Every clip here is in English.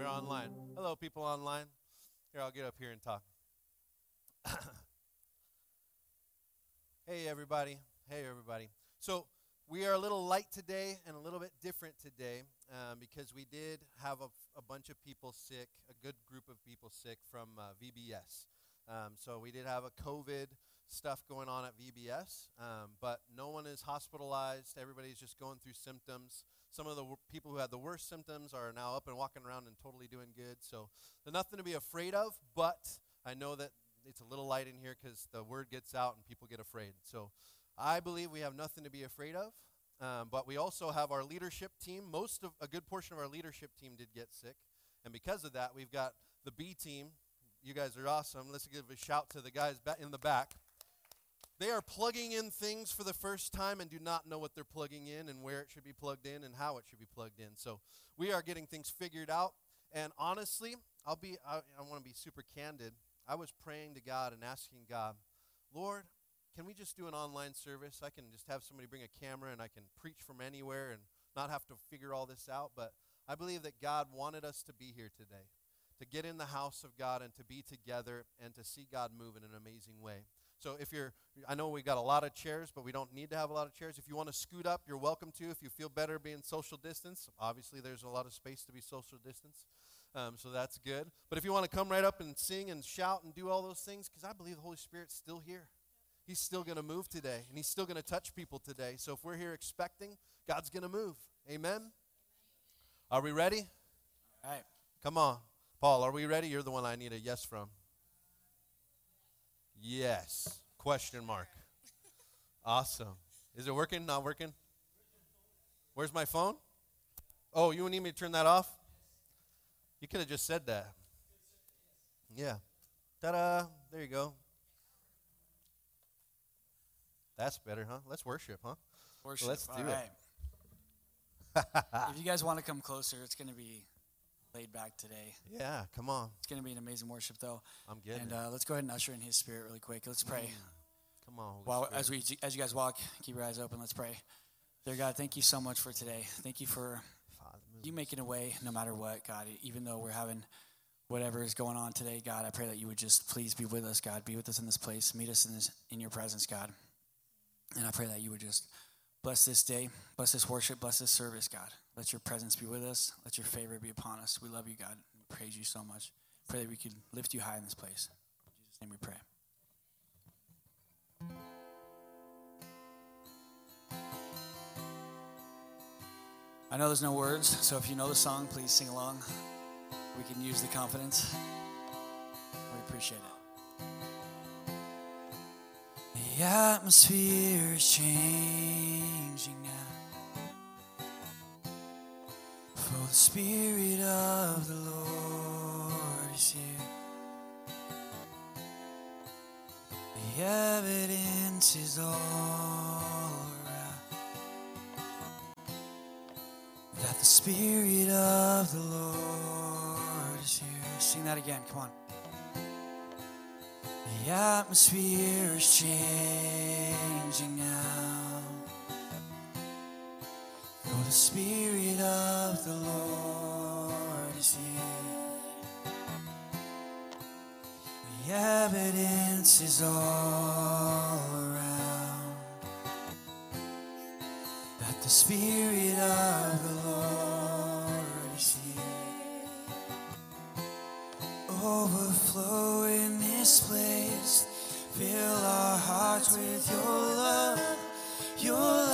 We're online. Hello, people online. Here, I'll get up here and talk. hey, everybody. Hey, everybody. So, we are a little light today and a little bit different today um, because we did have a, a, bunch of people sick, a good group of people sick from uh, VBS. Um, so, we did have a COVID stuff going on at VBS, um, but no one is hospitalized. Everybody's just going through symptoms. Some of the w- people who had the worst symptoms are now up and walking around and totally doing good. So there's nothing to be afraid of, but I know that it's a little light in here because the word gets out and people get afraid. So I believe we have nothing to be afraid of. Um, but we also have our leadership team. Most of a good portion of our leadership team did get sick, and because of that, we've got the B team. You guys are awesome. Let's give a shout to the guys in the back. They are plugging in things for the first time and do not know what they're plugging in and where it should be plugged in and how it should be plugged in. So we are getting things figured out. And honestly, I'll be I, I want to be super candid. I was praying to God and asking God, Lord, can we just do an online service? I can just have somebody bring a camera and I can preach from anywhere and not have to figure all this out. But I believe that God wanted us to be here today, to get in the house of God and to be together and to see God move in an amazing way. So if you're, I know we got a lot of chairs, but we don't need to have a lot of chairs. If you want to scoot up, you're welcome to. If you feel better being social distance, obviously there's a lot of space to be social distance. Um, so that's good. But if you want to come right up and sing and shout and do all those things, because I believe the Holy Spirit's still here. He's still going to move today, and He's still going to touch people today. So if we're here expecting, God's going to move. Amen? Are we ready? All right. Come on. Paul, are we ready? You're the one I need a yes from. Yes. Question mark. Awesome. Is it working? Not working? Where's my phone? Oh, you need me to turn that off? You could have just said that. Yeah. Ta da. There you go. That's better, huh? Let's worship, huh? Worship. Let's do All it. right. if you guys want to come closer, it's going to be laid back today. Yeah, come on. It's going to be an amazing worship, though. I'm getting And it. uh, let's go ahead and usher in His Spirit really quick. Let's pray. Come on. While as we as you guys walk, keep your eyes open. Let's pray. Dear God, thank you so much for today. Thank you for Father, you making a way no matter what, God. Even though we're having whatever is going on today, God, I pray that you would just please be with us, God. Be with us in this place. Meet us in this in your presence, God. And I pray that you would just bless this day, bless this worship, bless this service, God. Let your presence be with us. Let your favor be upon us. We love you, God. We praise you so much. Pray that we could lift you high in this place. In Jesus' name we pray. I know there's no words, so if you know the song, please sing along. We can use the confidence. We appreciate it. The atmosphere is changing the Spirit of the Lord is here. The evidence is all around that the Spirit of the Lord is here. Sing that again, come on. The atmosphere is changing now. The Spirit of the Lord is here. The evidence is all around that the Spirit of the Lord is here. Overflow in this place. Fill our hearts with your love. Your love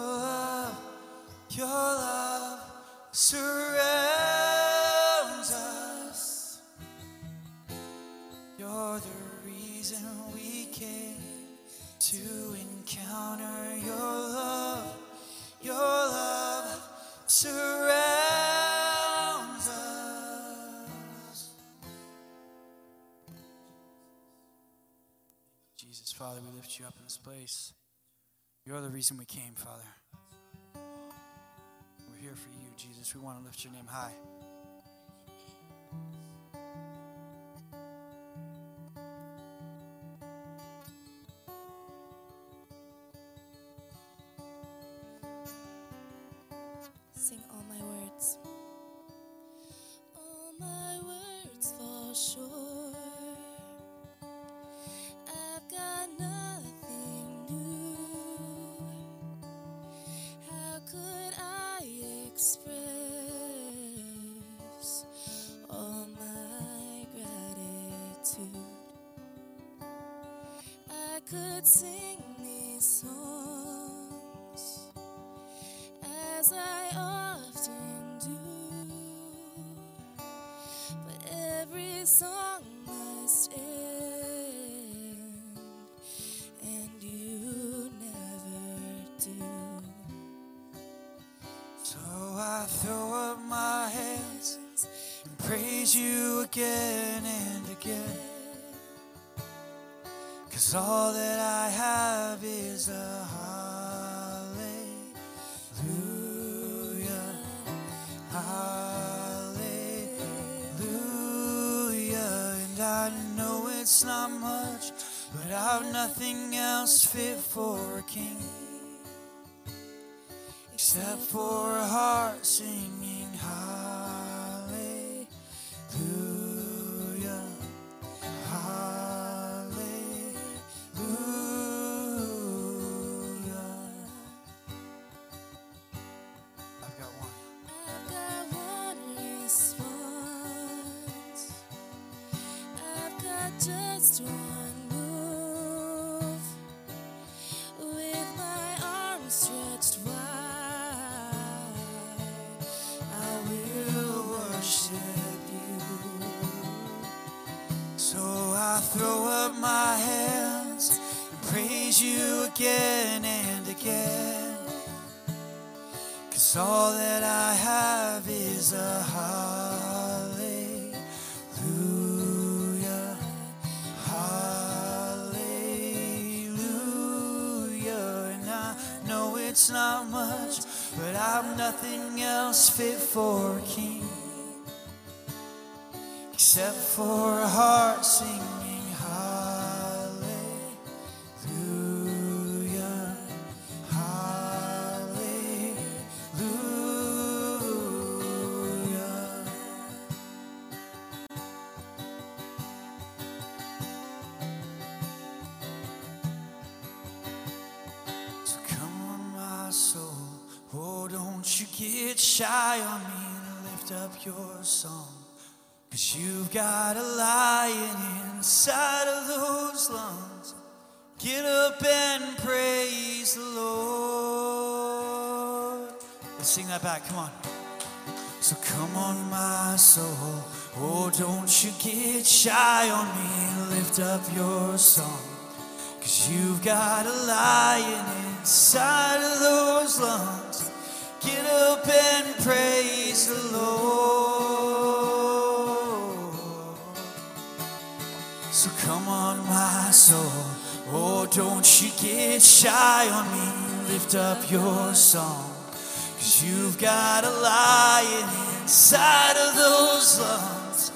love, your love surrounds us. You're the reason we came to encounter your love, your love surrounds us. Jesus, Father, we lift you up in this place. You're the reason we came, Father. We're here for you, Jesus. We want to lift your name high. Cause all that I have is a hallelujah. Hallelujah. And I know it's not much, but I've nothing else fit for a king except for a heart shy on me and lift up your song. Cause you've got a lion inside of those lungs. Get up and praise the Lord. Let's sing that back, come on. So come on, my soul. Oh, don't you get shy on me lift up your song. Cause you've got a lion inside of those lungs. Up and praise the Lord. So come on, my soul. Oh, don't you get shy on me. Lift up your song. Cause you've got a lion inside of those lungs.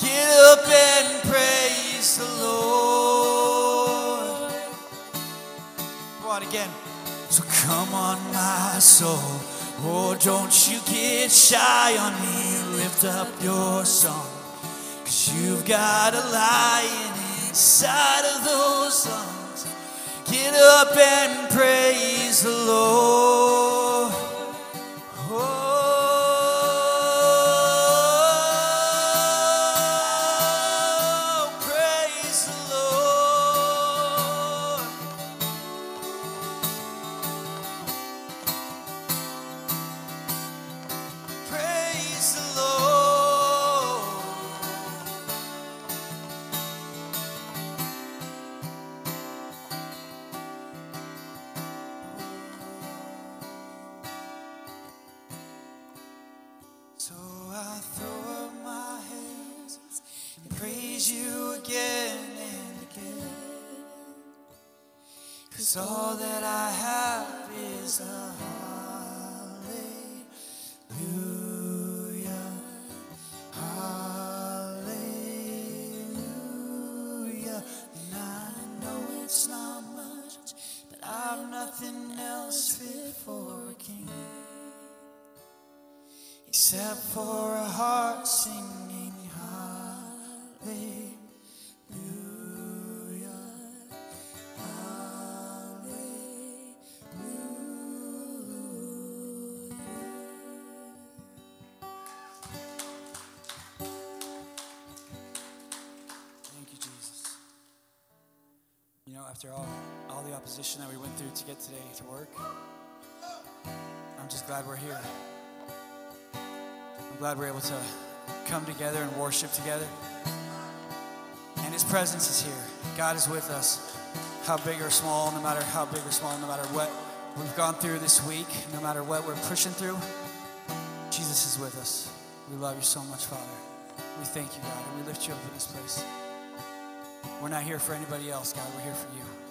Get up and praise the Lord. Go on again. So come on, my soul. Oh, don't you get shy on me. Lift up your song. Cause you've got a lion inside of those lungs. Get up and praise the Lord. Cause all that I have is a hallelujah. Hallelujah. And I know it's not much, but I've nothing else fit for a king. Except for a heart singing hallelujah. After all, all the opposition that we went through to get today to work, I'm just glad we're here. I'm glad we're able to come together and worship together. And His presence is here. God is with us. How big or small, no matter how big or small, no matter what we've gone through this week, no matter what we're pushing through, Jesus is with us. We love you so much, Father. We thank you, God, and we lift you up in this place. We're not here for anybody else, God. We're here for you.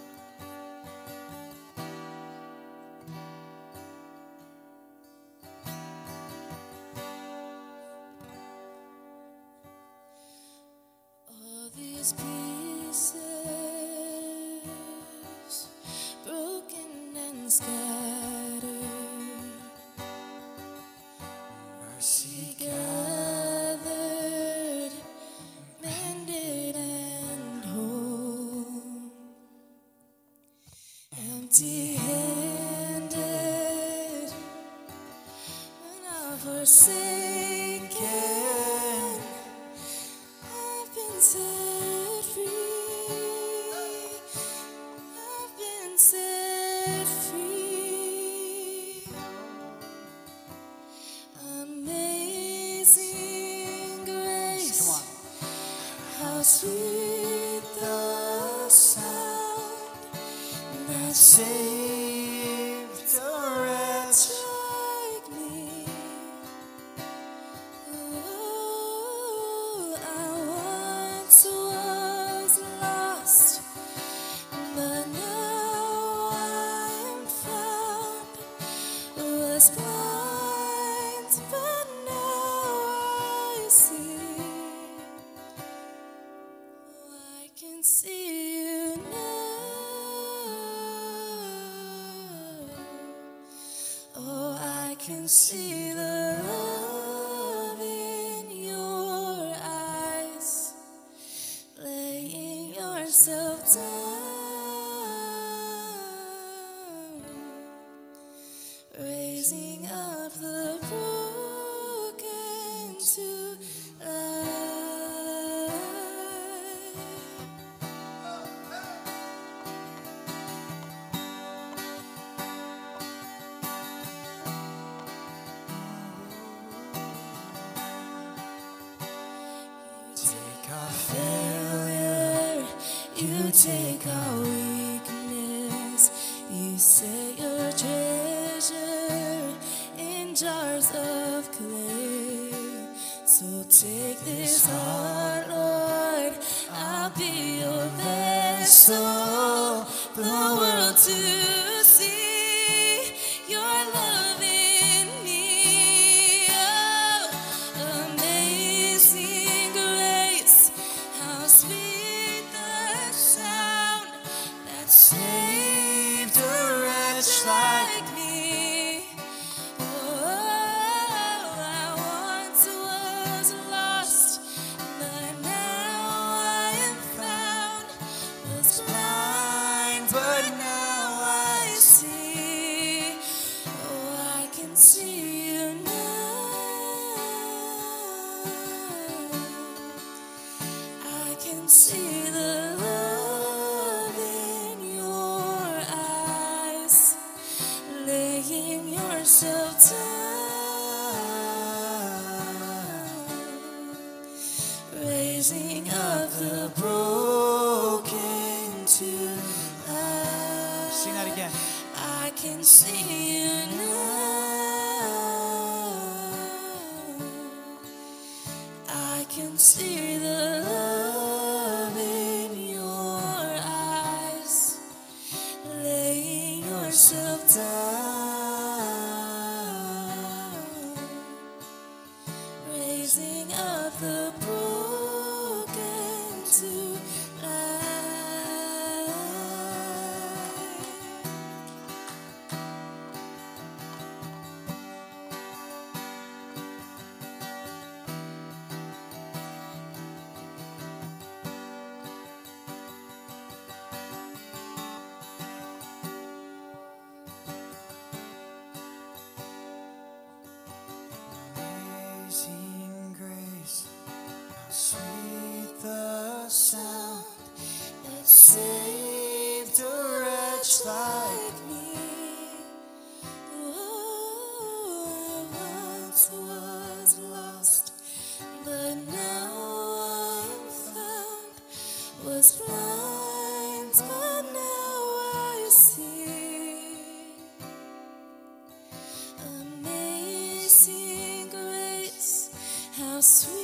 us.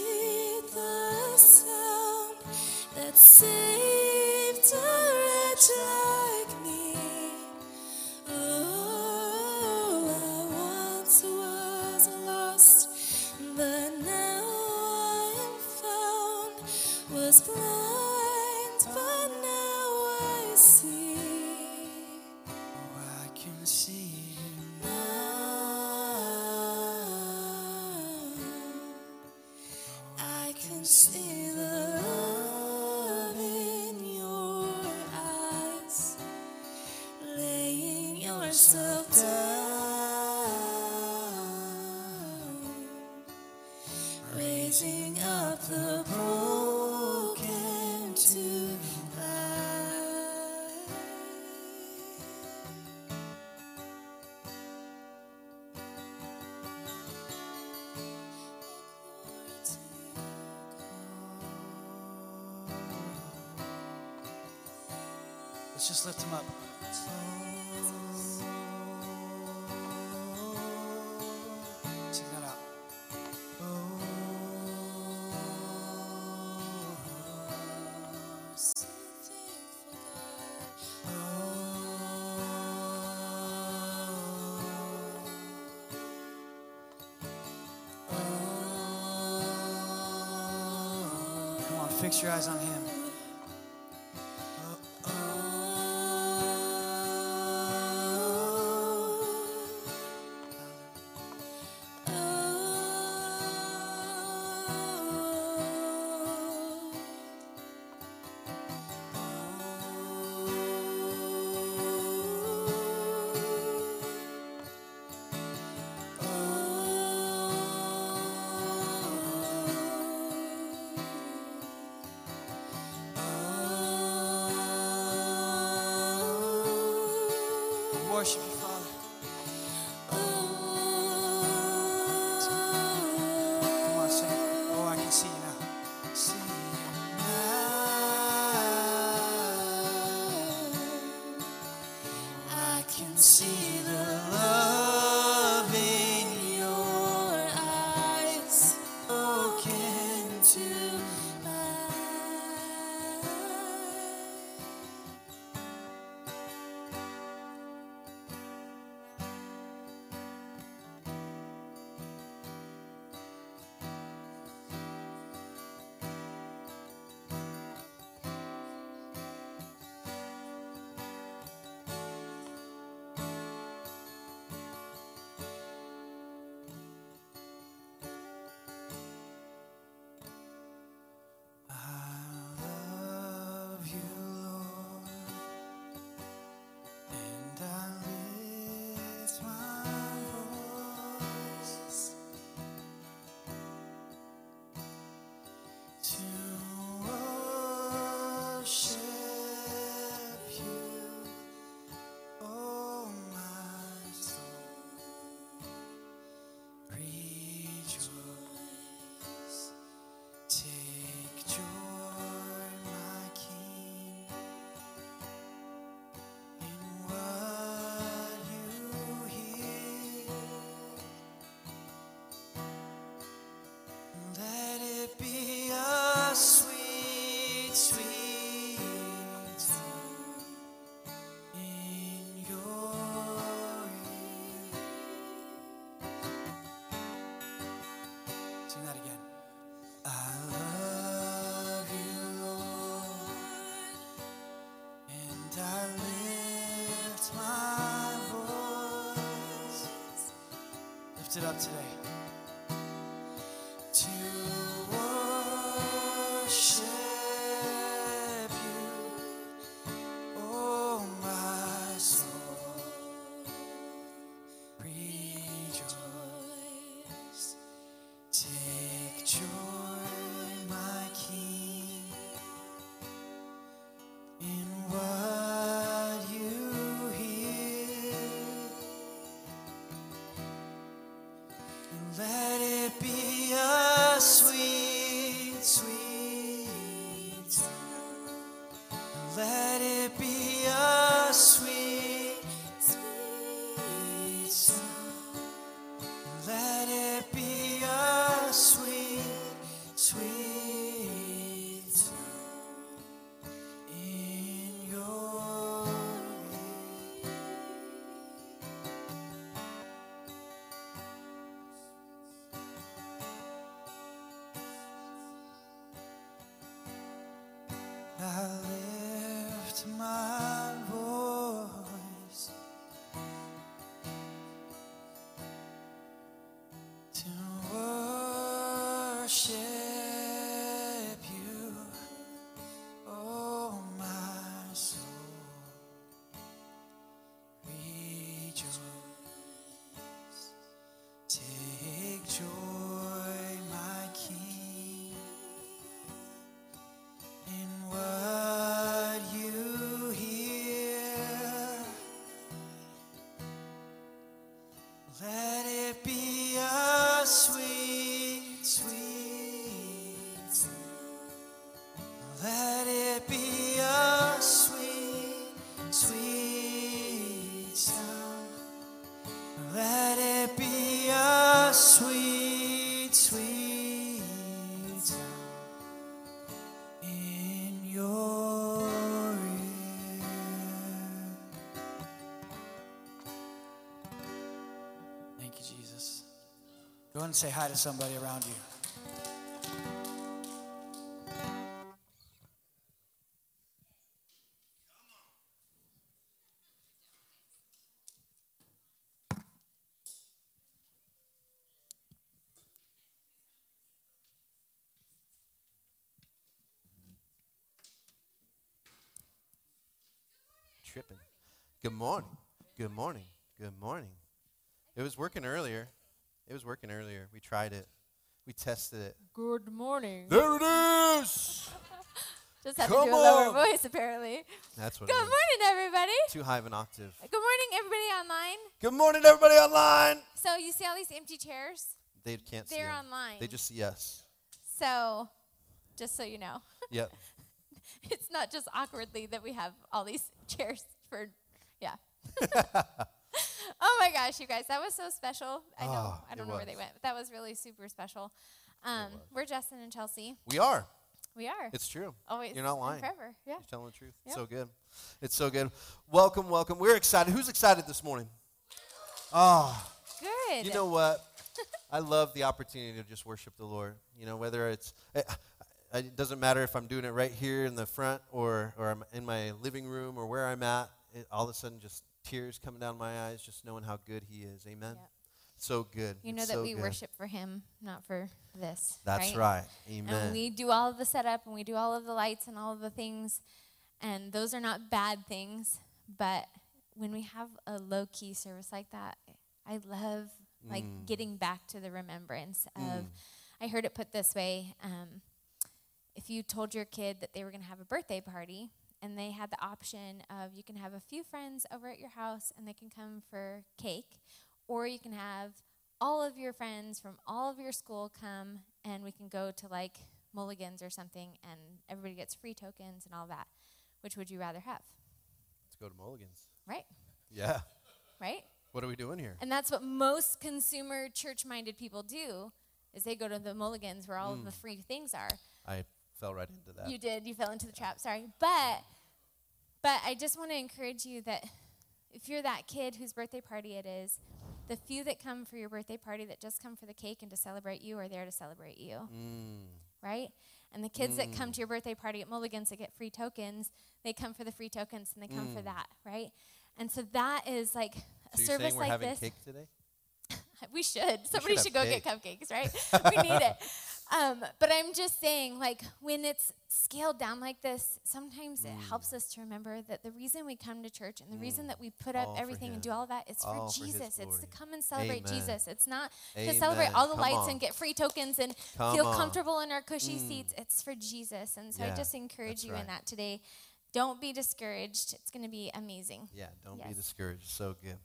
Let's just lift him up. fix your eyes on him. Lift it up today. Go and say hi to somebody around you. Tripping. Good morning. Good morning. Good morning. It was working earlier. It was working earlier. We tried it. We tested it. Good morning. There it is. Just have Come to do a lower on. voice, apparently. That's what Good it is. morning, everybody. Too high of an octave. Good morning, everybody online. Good morning, everybody online. So you see all these empty chairs? They can't see They're 'em. online. They just see us. So, just so you know, Yep. it's not just awkwardly that we have all these chairs for, yeah. Oh my gosh, you guys, that was so special. I know. Ah, I don't know where they went, but that was really super special. Um, we're Justin and Chelsea. We are. We are. It's true. Always. You're not lying. Forever. Yeah. You're telling the truth. Yep. So good. It's so good. Welcome, welcome. We're excited. Who's excited this morning? Oh, Good. you know what? I love the opportunity to just worship the Lord. You know, whether it's it, it doesn't matter if I'm doing it right here in the front or or I'm in my living room or where I'm at. It, all of a sudden, just tears coming down my eyes, just knowing how good He is. Amen. Yep. So good. you know It's that so we good. worship for Him, not for this. That's right. right. Amen. And we do all of the setup and we do all of the lights and all of the things. And those are not bad things. But when we have a low key service like that, I love like Mm. getting back to the remembrance of. I heard it put this way: um, if you told your kid that they were going to have a birthday party and they had the option of you can have a few friends over at your house and they can come for cake, or you can have all of your friends from all of your school come and we can go to like Mulligan's or something and everybody gets free tokens and all that. Which would you rather have? Let's go to Mulligan's. Right? Yeah. Right? What are we doing here? And that's what most consumer church-minded people do is they go to the Mulligan's where all of the free things are. I fell right into that. You did. You fell into the trap. Sorry, but but I just want to encourage you that if you're that kid whose birthday party it is, the few that come for your birthday party that just come for the cake and to celebrate you are there to celebrate you. Mm, right? And the kids that come to your birthday party at Mulligan's that get free tokens, they come for the free tokens and they come for that, right? And so that is like a So service saying we're like having this. cake today? We should. Somebody have should, go cake. get cupcakes, right? we need it. Um, but I'm just saying, like, when it's scaled down like this, sometimes it Mm. helps us to remember that the reason we come to church and the reason that we put up All for everything and do all of that is All for for Jesus. It's to come and celebrate Amen. Jesus. It's not to celebrate all the Come lights on. and get free tokens and Come feel on. Mm. comfortable in our cushy seats. It's for Jesus. And so Yeah, I just encourage you right. in that today. Don't be discouraged. It's going to be amazing. Yeah, don't be discouraged. So good.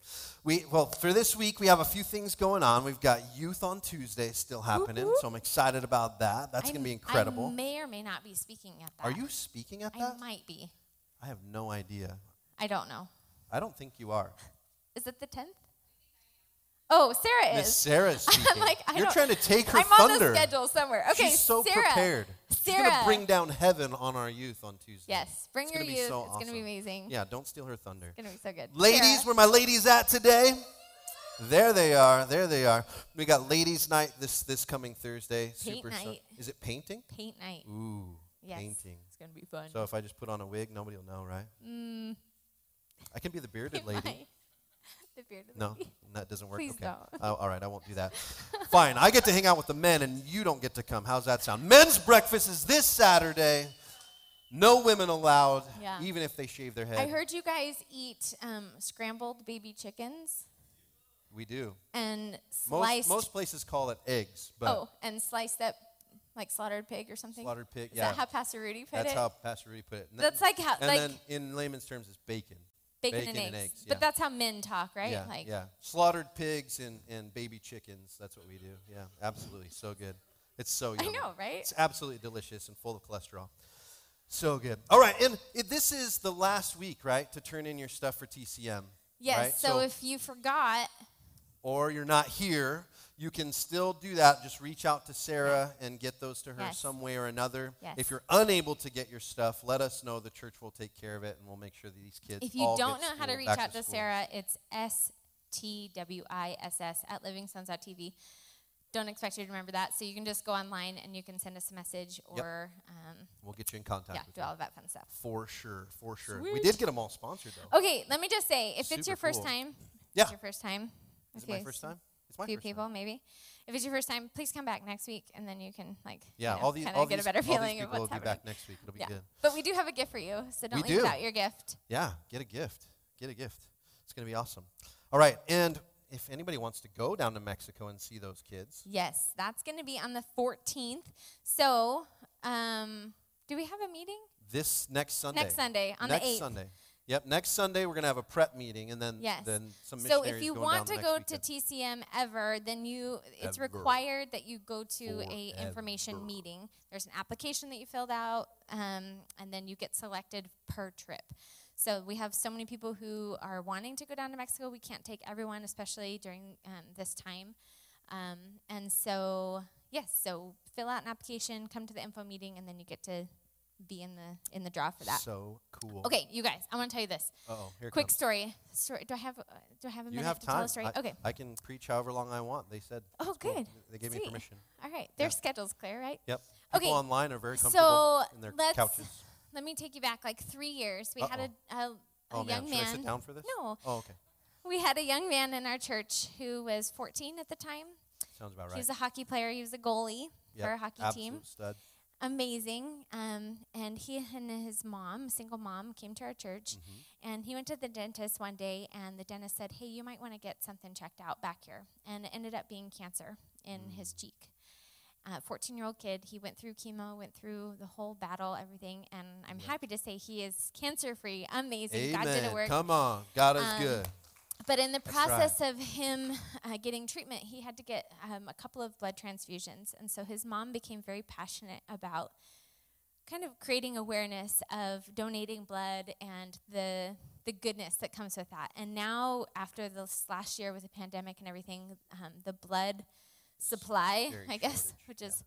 We well for this week we have a few things going on. We've got youth on Tuesday still happening, whoop. so I'm excited about that. That's going to be incredible. I may or may not be speaking at that. Are you speaking at that? I might be. I have no idea. I don't know. I don't think you are. Is it the 10th? Oh, Sarah Miss is. Sarah's speaking. I'm like, I You're trying to take her I'm thunder. on the schedule somewhere. Okay, She's so Sarah. prepared. She's gonna bring down heaven on our youth on Tuesday. Yes, bring It's your gonna youth. so it's going to be amazing. Yeah, don't steal her thunder. It's going to be so good. Ladies, Sarah. where my ladies at today? There they are. There they are. We got ladies' night this this coming Thursday. Paint Super. night. is it painting? paint night. Ooh, Yes. painting. It's going to be fun. So if I just put on a wig, nobody will know, right? mm, I can be the bearded lady. The No, that doesn't work. Please okay. don't. Oh, all right, I won't do that. Fine. I get to hang out with the men, and you don't get to come. How's that sound? Men's breakfast is this Saturday. No women allowed, Yeah. even if they shave their head. I heard you guys eat um, scrambled baby chickens we do. and Most, sliced. most places call it eggs, but oh, and sliced up like slaughtered pig or something. slaughtered pig. Is yeah, that how Pastor Rudy put that's it? That's how Pastor Rudy put it. And That's then- like how and like then in layman's terms, it's bacon. Bacon, bacon and and eggs. eggs, But that's how men talk, right? Yeah, like yeah. Slaughtered pigs and, and baby chickens. That's what we do. Yeah, absolutely. So good. It's so I yummy. know, right? It's absolutely delicious and full of cholesterol. So good. All right, and it, this is the last week, right, to turn in your stuff for TCM. Yes. right? So, if you forgot, or you're not here, you can still do that. Just reach out to Sarah and get those to her Yes. some way or another. Yes. If you're unable to get your stuff, let us know. The church will take care of it, and we'll make sure that these kids. if you don't know how to reach out to school. Sarah, it's S T W I S S at livingstones.tv. Don't expect you to remember that. So you can just go online and you can send us a message Yep. or, um, we'll get you in contact yeah, do all of that fun stuff. For sure, for sure. We did get them all sponsored though. Okay, let me just say, if it's your first cool. time, Yeah. it's your first time. Is it my first time? Few people maybe. If it's your first time, please come back next week, and then you can like Yeah, you know, all these, all get these, a better feeling people of what's will be happening. back next week. It'll be yeah, good. but we do have a gift for you, so don't We leave do. without your gift. Yeah, get a gift. Get a gift. It's going to be awesome. All right, and if anybody wants to go down to Mexico and see those kids, Yes, that's going to be on the 14th. So, um, do we have a meeting this next Sunday. next Sunday on next the 8th? Sunday. Yep, next Sunday we're going to have a prep meeting, and then Yes. then some So if you want to go next to. TCM ever, then you it's Ever. required that you go to a information meeting. There's an application that you filled out, um, and then you get selected per trip. So we have so many people who are wanting to go down to Mexico. We can't take everyone, especially during um, this time. Um, and so yes, so fill out an application, come to the info meeting, and then you get to be in the in the draw for that. So cool. Okay, you guys, I want to tell you this Oh, here quick comes. story. Story. Do I have uh, do I have a You minute have to tell a story? I, okay. I can preach however long I want. They said. Oh, it's cool. good. They gave me permission. All right. Their Yeah. schedule's clear, right? Yep. Okay, People online are very comfortable So in their let's couches. let me take you back like three years. We had a, a, a Oh man, young should I sit down for this? No, Oh, okay. we had a young man in our church who was 14 at the time. Sounds about right. He was a hockey player. He was a goalie Yep, for a hockey absolute team. Stud. Amazing. Um, and he and his mom, single mom, came to our church. Mm-hmm. And he went to the dentist one day, and the dentist said, Hey, you might want to get something checked out back here. And it ended up being cancer in his Mm. cheek. 14 year old kid. He went through chemo, went through the whole battle, everything. And I'm happy to say he is cancer free. Amazing. God did a work. Come on, God is Um, good. But in the That's right. process of him uh, getting treatment, he had to get um, a couple of blood transfusions. And so his mom became very passionate about kind of creating awareness of donating blood and the the goodness that comes with that. And now, after this last year with the pandemic and everything, um, the blood supply, Very I guess, shortage, which yeah. is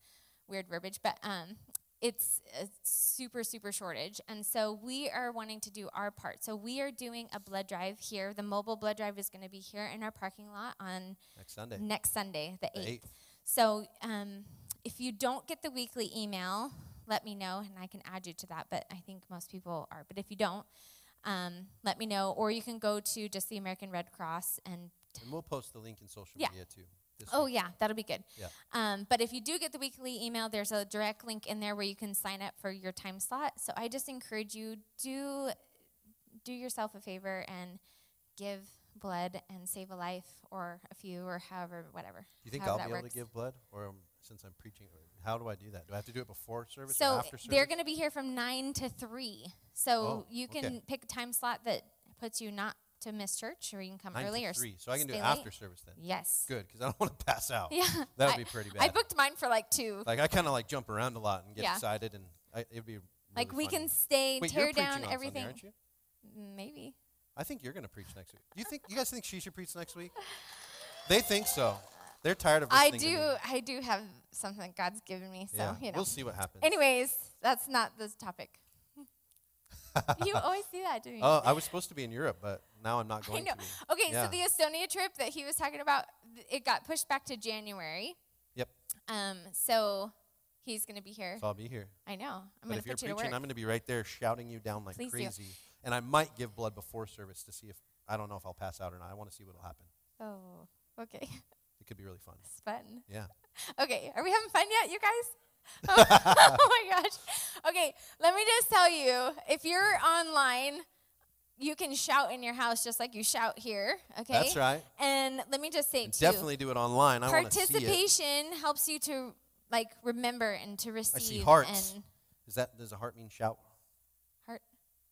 weird verbiage, but um, it's a super, super shortage. And so we are wanting to do our part. So we are doing a blood drive here. The mobile blood drive is going to be here in our parking lot on Next Sunday. next Sunday, the The 8th. 8th. So um, if you don't get the weekly email, let me know and I can add you to that. But I think most people are. But if you don't, um, let me know. Or you can go to just the American Red Cross and. And we'll post the link in social Yeah. media too. Oh week. yeah, that'll be good. Yeah. Um, but if you do get the weekly email, there's a direct link in there where you can sign up for your time slot. So I just encourage you do do yourself a favor and give blood and save a life or a few or however whatever. You think I'll be able to give blood, or um, since I'm preaching, how do I do that? Do I have to do it before service or after service? they're going to be here from nine to three. So Oh, you okay. can pick a time slot that puts you not to miss church, or you can come Nine early or three, so I can do it late. after service then. Yes. Good, because I don't want to pass out. Yeah. That would I- be pretty bad. I booked mine for like two. Like I kind of like jump around a lot and get Yeah. excited, and I, it'd be really like we can stay, Wait, tear down on Sunday, everything. aren't you? Mm, maybe. I think you're going to preach next week. You think you guys think she should preach next week? They think so. They're tired of I do. I do have something God's given me. So yeah, you know. we'll see what happens. Anyways, that's not the topic. you always do that to you? Oh, I was supposed to be in Europe, but now I'm not I going know. to. Okay, Yeah. so the Estonia trip that he was talking about, it got pushed back to January. Yep. Um. So he's gonna be here. So I'll be here. I know. I'm if you're put you to preaching, work. I'm going to be right there shouting you down like Please do. crazy. And I might give blood before service to see if I don't know if I'll pass out or not. I want to see what'll happen. oh. Okay. It could be really fun. it's fun. Yeah. Okay. Are we having fun yet, you guys? oh my gosh. Okay. Let me just tell you, if you're online. You can shout in your house just like you shout here, okay? That's right. And let me just say too, definitely do it online. I want see it. participation helps you to like remember and to receive I see hearts. and Is that does a heart mean shout?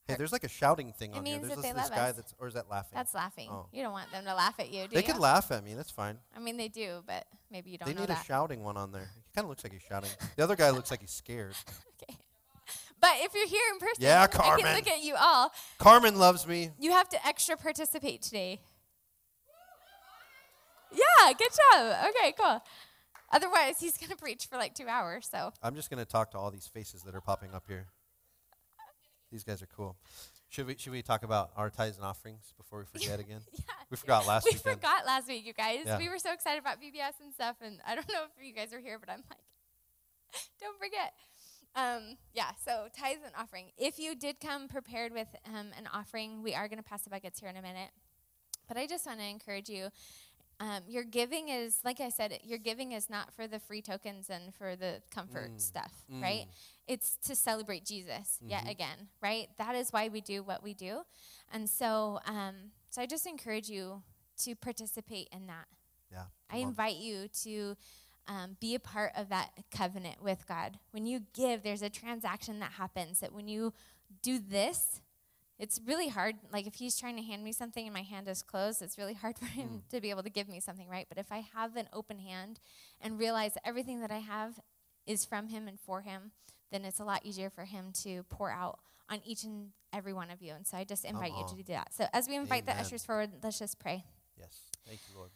Hey, there's like a shouting thing It on here. means There's that this, they this love guy us. that's or is that laughing? that's laughing. Oh. You don't want them to laugh at you, do you? they you? could laugh at me. That's fine. I mean, they do, but maybe you don't they know need that. a shouting one on there. He kind of looks like he's shouting. The other guy looks like he's scared. okay. But if you're here in person, Yeah, Carmen. I can look at you all. Carmen loves me. You have to extra participate today. Yeah, good job. Okay, cool. Otherwise, he's going to preach for like two hours. So, I'm just going to talk to all these faces that are popping up here. These guys are cool. Should we should we talk about our tithes and offerings before we forget again? yeah. We forgot last week. we weekend. forgot last week, you guys. Yeah. We were so excited about VBS and stuff, and I don't know if you guys are here, but I'm like, don't forget. Um, yeah, so tithes and offering. If you did come prepared with um, an offering, we are going to pass the buckets here in a minute. But I just want to encourage you. Um, your giving is, like I said, your giving is not for the free tokens and for the comfort Mm. stuff, Mm. right? It's to celebrate Jesus yet Mhm. again, right? That is why we do what we do. And so, um, so I just encourage you to participate in that. yeah. I invite you to um, be a part of that covenant with God. When you give, there's a transaction that happens that when you do this, it's really hard. Like if he's trying to hand me something and my hand is closed, it's really hard for him mm. to be able to give me something, right? But if I have an open hand and realize everything that I have is from him and for him, then it's a lot easier for him to pour out on each and every one of you. And so I just invite you to do that. So as we invite the ushers forward, let's just pray. Yes. Thank you, Lord.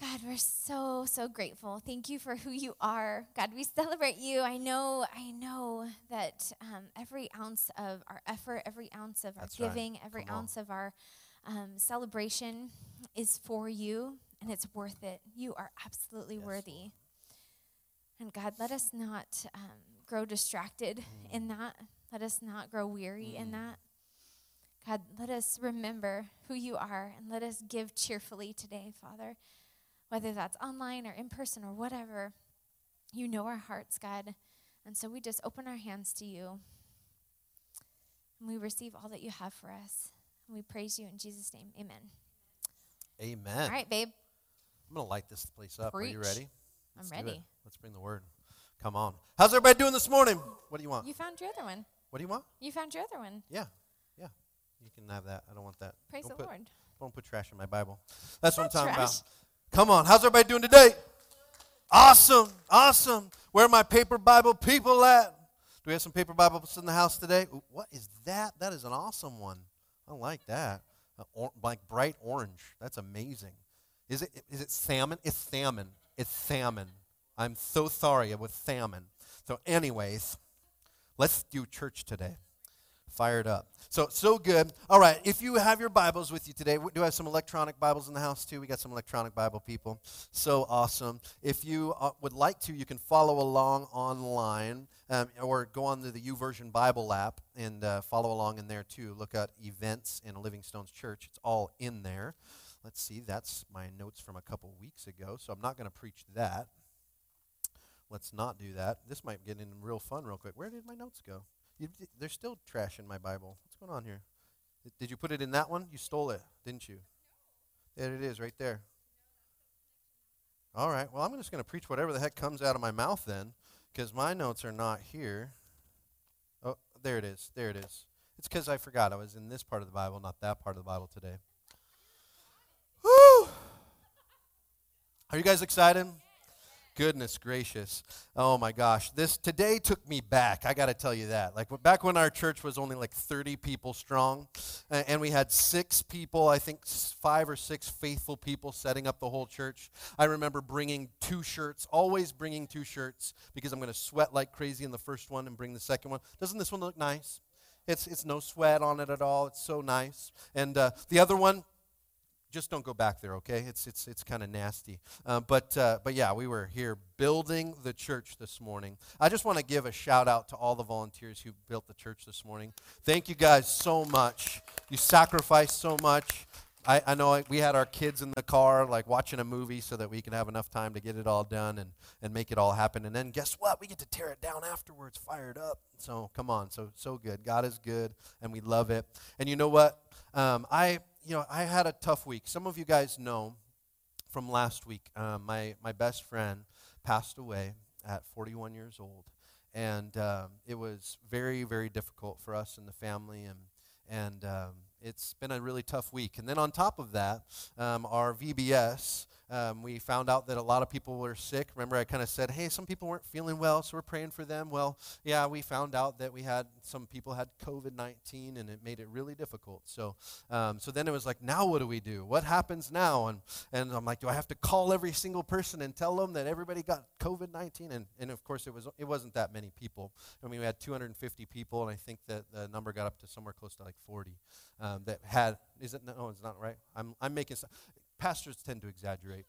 God, we're so so grateful. Thank you for who you are. God, we celebrate you. I know, I know that um, every ounce of our effort, every ounce of our That's right. giving, every Come on. ounce of our um, celebration is for you, and it's worth it. You are absolutely Yes, worthy. And God, let us not um, grow distracted in that. Let us not grow weary in Mm. that. God, let us remember who you are and let us give cheerfully today, Father. Whether that's online or in person or whatever, you know our hearts, God. And so we just open our hands to you. And we receive all that you have for us. And we praise you in Jesus' name. Amen. Amen. All right, babe. I'm going to light this place up. Are you ready? I'm Let's it. ready. Let's bring the word. Come on. How's everybody doing this morning? What do you want? You found your other one. What do you want? You found your other one. Yeah. Yeah. You can have that. I don't want that. Praise don't the put, Lord. Don't put trash in my Bible. That's what I'm talking trash. about. Come on. How's everybody doing today? Awesome. Awesome. Where are my paper Bible people at? Do we have some paper Bibles in the house today? Ooh, what is that? That is an awesome one. I like that. Or, like bright orange. That's amazing. Is it is it salmon? It's salmon. It's salmon. I'm so sorry with salmon. So anyways, let's do church today. Fired up. So, so good. All right, if you have your Bibles with you today, we do have some electronic Bibles in the house too. We got some electronic Bible people. So awesome. If you uh, would like to, you can follow along online um, or go on to the YouVersion Bible app and uh, follow along in there too. Look at events in Living Stones Church, it's all in there. Let's see, that's my notes from a couple weeks ago, so I'm not going to preach that. Let's not do that. This might get in real fun real quick. Where did my notes go? You, there's still trash in my Bible. What's going on here? Did you put it in that one? You stole it, didn't you? There it is, right there. All right. Well, I'm just going to preach whatever the heck comes out of my mouth then, because my notes are not here. Oh, there it is. There it is. It's because I forgot I was in this part of the Bible, not that part of the Bible today. Woo! Are you guys excited? Goodness gracious. Oh my gosh. This today took me back. I got to tell you that. Like back when our church was only like 30 people strong and we had 6 people, I think 5 or 6 faithful people setting up the whole church. I remember bringing two shirts, always bringing two shirts because I'm going to sweat like crazy in the first one and bring the second one. Doesn't this one look nice? It's, it's no sweat on it at all. It's so nice. And uh, the other one, just don't go back there, okay? It's it's it's kind of nasty. Uh, but uh, but yeah, we were here building the church this morning. I just want to give a shout out to all the volunteers who built the church this morning. Thank you guys so much. You sacrificed so much. I, I know we had our kids in the car, like watching a movie, so that we can have enough time to get it all done and, and make it all happen. And then guess what? We get to tear it down afterwards, fired up. So come on, so so good. God is good, and we love it. And you know what? Um, I you know, I had a tough week. Some of you guys know from last week, um, my, my best friend passed away at 41 years old. And um, it was very, very difficult for us and the family. And, and um, it's been a really tough week. And then on top of that, um, our VBS um, we found out that a lot of people were sick. Remember, I kind of said, hey, some people weren't feeling well, so we're praying for them. Well, yeah, we found out that we had some people had COVID 19, and it made it really difficult. So, um, so then it was like, now what do we do? What happens now? And, and I'm like, do I have to call every single person and tell them that everybody got COVID 19? And, and of course, it, was, it wasn't that many people. I mean, we had 250 people, and I think that the number got up to somewhere close to like 40 um, that had, is it, no, it's not right. I'm, I'm making, pastors tend to exaggerate.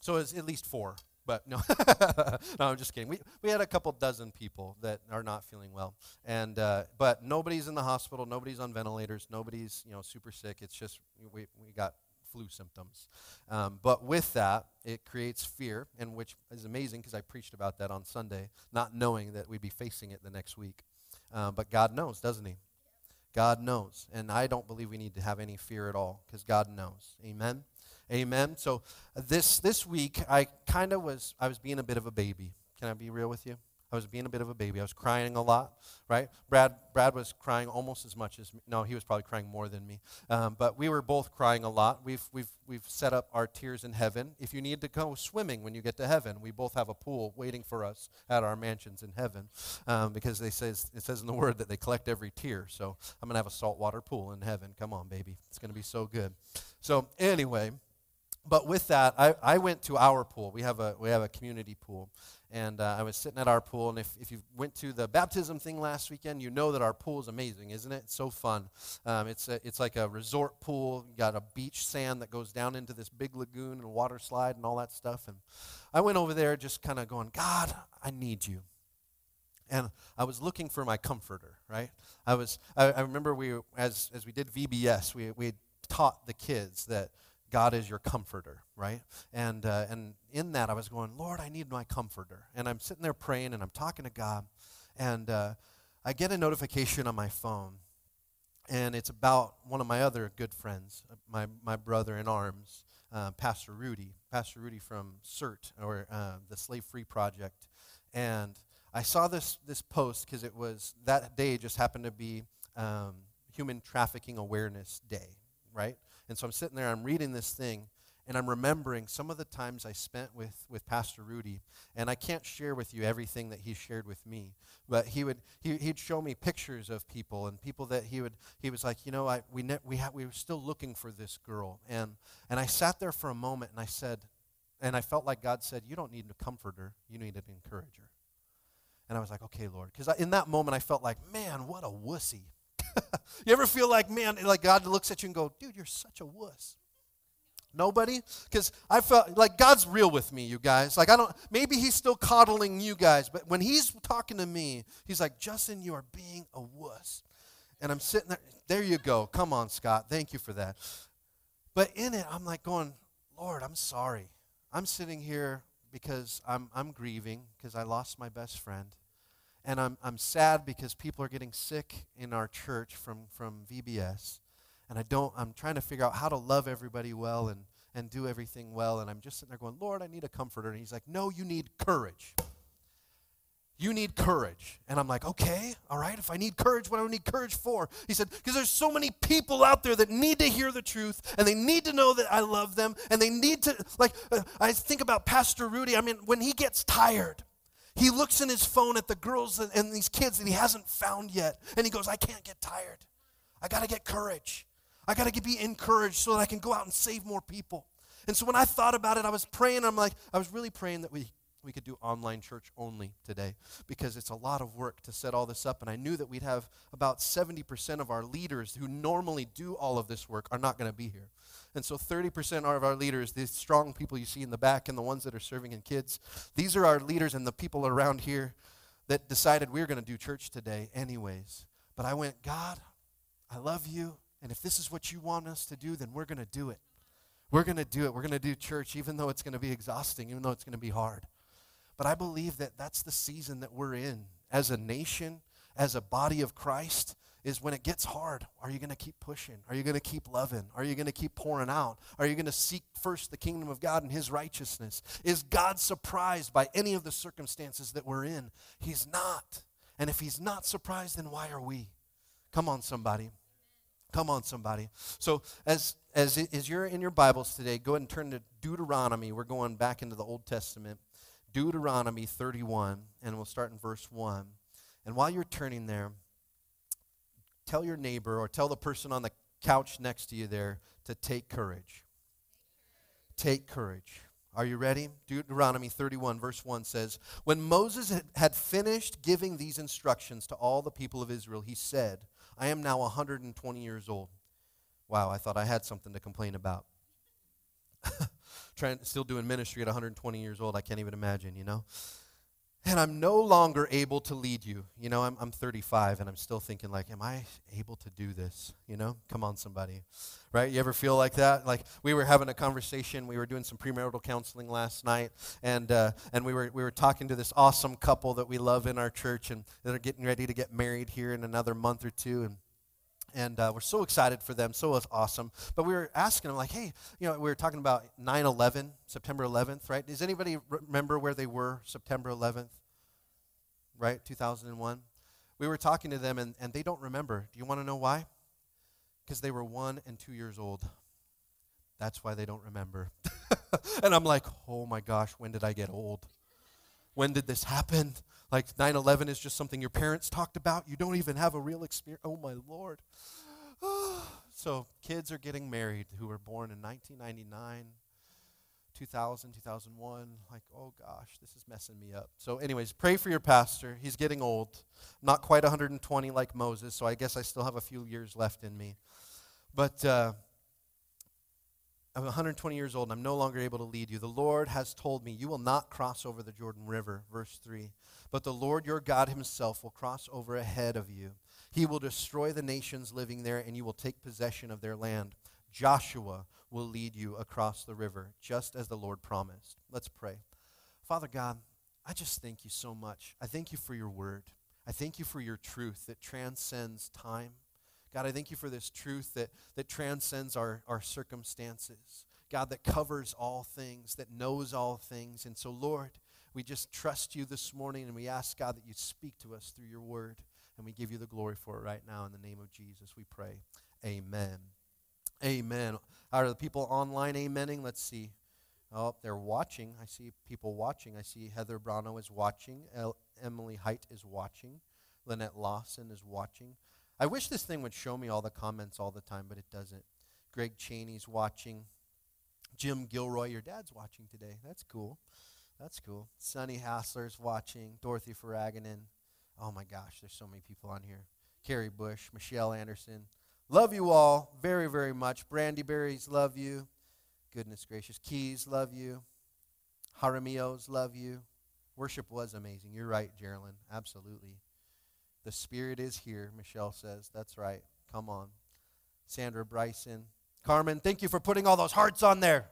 So it's at least four. But no, no, I'm just kidding. We, we had a couple dozen people that are not feeling well, and uh, but nobody's in the hospital. Nobody's on ventilators. Nobody's you know super sick. It's just we, we got flu symptoms. Um, but with that, it creates fear, and which is amazing because I preached about that on Sunday, not knowing that we'd be facing it the next week. Um, but God knows, doesn't He? God knows, and I don't believe we need to have any fear at all because God knows. Amen. Amen. So uh, this this week I kind of was I was being a bit of a baby. Can I be real with you? I was being a bit of a baby. I was crying a lot, right? Brad Brad was crying almost as much as me. No, he was probably crying more than me. Um, but we were both crying a lot. We've we've we've set up our tears in heaven. If you need to go swimming when you get to heaven, we both have a pool waiting for us at our mansions in heaven, um, because they says it says in the word that they collect every tear. So I'm gonna have a saltwater pool in heaven. Come on, baby, it's gonna be so good. So anyway but with that, I, I went to our pool. We have a, we have a community pool. And uh, I was sitting at our pool. And if, if you went to the baptism thing last weekend, you know that our pool is amazing, isn't it? It's so fun. Um, it's, a, it's like a resort pool. You got a beach sand that goes down into this big lagoon and water slide and all that stuff. And I went over there just kind of going, God, I need you and I was looking for my comforter, right? I was, I, I, remember we, as, as we did VBS, we, we taught the kids that God is your comforter, right? And, uh, and in that, I was going, Lord, I need my comforter. And I'm sitting there praying and I'm talking to God. And uh, I get a notification on my phone. And it's about one of my other good friends, my, my brother in arms, uh, Pastor Rudy. Pastor Rudy from CERT, or uh, the Slave Free Project. And I saw this, this post because it was that day just happened to be um, Human Trafficking Awareness Day, right? And so I'm sitting there, I'm reading this thing, and I'm remembering some of the times I spent with, with Pastor Rudy. And I can't share with you everything that he shared with me, but he would he, he'd show me pictures of people and people that he would he was like, you know, I we ne- we ha- we were still looking for this girl, and and I sat there for a moment and I said, and I felt like God said, you don't need a comforter, you need an encourager. And I was like, okay, Lord, because in that moment I felt like, man, what a wussy. you ever feel like, man, like God looks at you and go, dude, you're such a wuss. Nobody? Because I felt like God's real with me, you guys. Like, I don't, maybe He's still coddling you guys, but when He's talking to me, He's like, Justin, you are being a wuss. And I'm sitting there, there you go. Come on, Scott. Thank you for that. But in it, I'm like going, Lord, I'm sorry. I'm sitting here because I'm, I'm grieving because I lost my best friend. And I'm, I'm sad because people are getting sick in our church from, from VBS. And I don't, I'm trying to figure out how to love everybody well and, and do everything well. And I'm just sitting there going, Lord, I need a comforter. And he's like, No, you need courage. You need courage. And I'm like, okay, all right, if I need courage, what do I need courage for? He said, because there's so many people out there that need to hear the truth and they need to know that I love them and they need to, like, uh, I think about Pastor Rudy. I mean, when he gets tired, he looks in his phone at the girls and, and these kids that he hasn't found yet and he goes, I can't get tired. I got to get courage. I got to be encouraged so that I can go out and save more people. And so when I thought about it, I was praying. I'm like, I was really praying that we we could do online church only today because it's a lot of work to set all this up. And I knew that we'd have about 70% of our leaders who normally do all of this work are not going to be here. And so 30% are of our leaders, these strong people you see in the back and the ones that are serving in kids, these are our leaders and the people around here that decided we we're going to do church today anyways. But I went, God, I love you. And if this is what you want us to do, then we're going to do it. We're going to do it. We're going to do church, even though it's going to be exhausting, even though it's going to be hard. But I believe that that's the season that we're in as a nation, as a body of Christ, is when it gets hard. Are you going to keep pushing? Are you going to keep loving? Are you going to keep pouring out? Are you going to seek first the kingdom of God and his righteousness? Is God surprised by any of the circumstances that we're in? He's not. And if he's not surprised, then why are we? Come on, somebody. Come on, somebody. So, as, as, as you're in your Bibles today, go ahead and turn to Deuteronomy. We're going back into the Old Testament. Deuteronomy 31, and we'll start in verse 1. And while you're turning there, tell your neighbor or tell the person on the couch next to you there to take courage. Take courage. Are you ready? Deuteronomy 31, verse 1 says When Moses had finished giving these instructions to all the people of Israel, he said, I am now 120 years old. Wow, I thought I had something to complain about. trying, still doing ministry at 120 years old. I can't even imagine, you know? And I'm no longer able to lead you. You know, I'm, I'm 35 and I'm still thinking, like, am I able to do this? You know, come on, somebody. Right? You ever feel like that? Like, we were having a conversation. We were doing some premarital counseling last night, and, uh, and we, were, we were talking to this awesome couple that we love in our church, and they're getting ready to get married here in another month or two. And and uh, we're so excited for them. So awesome. But we were asking them, like, hey, you know, we were talking about 9 11, September 11th, right? Does anybody remember where they were September 11th, right? 2001? We were talking to them, and, and they don't remember. Do you want to know why? Because they were one and two years old. That's why they don't remember. and I'm like, oh my gosh, when did I get old? When did this happen? Like 9 11 is just something your parents talked about. You don't even have a real experience. Oh, my Lord. so, kids are getting married who were born in 1999, 2000, 2001. Like, oh gosh, this is messing me up. So, anyways, pray for your pastor. He's getting old. Not quite 120 like Moses, so I guess I still have a few years left in me. But, uh, I'm 120 years old and I'm no longer able to lead you. The Lord has told me, You will not cross over the Jordan River. Verse 3. But the Lord your God himself will cross over ahead of you. He will destroy the nations living there, and you will take possession of their land. Joshua will lead you across the river, just as the Lord promised. Let's pray. Father God, I just thank you so much. I thank you for your word. I thank you for your truth that transcends time. God, I thank you for this truth that, that transcends our, our circumstances. God, that covers all things, that knows all things. And so, Lord, we just trust you this morning and we ask, God, that you speak to us through your word. And we give you the glory for it right now in the name of Jesus. We pray. Amen. Amen. Are the people online amening? Let's see. Oh, they're watching. I see people watching. I see Heather Brano is watching. El- Emily Height is watching. Lynette Lawson is watching. I wish this thing would show me all the comments all the time, but it doesn't. Greg Cheney's watching. Jim Gilroy, your dad's watching today. That's cool. That's cool. Sonny Hassler's watching. Dorothy Faraganen. Oh my gosh, there's so many people on here. Carrie Bush, Michelle Anderson. Love you all very, very much. Brandy Berries, love you. Goodness gracious. Keys, love you. Haramios, love you. Worship was amazing. You're right, Geraldine. Absolutely. The Spirit is here, Michelle says. That's right. Come on. Sandra Bryson. Carmen, thank you for putting all those hearts on there.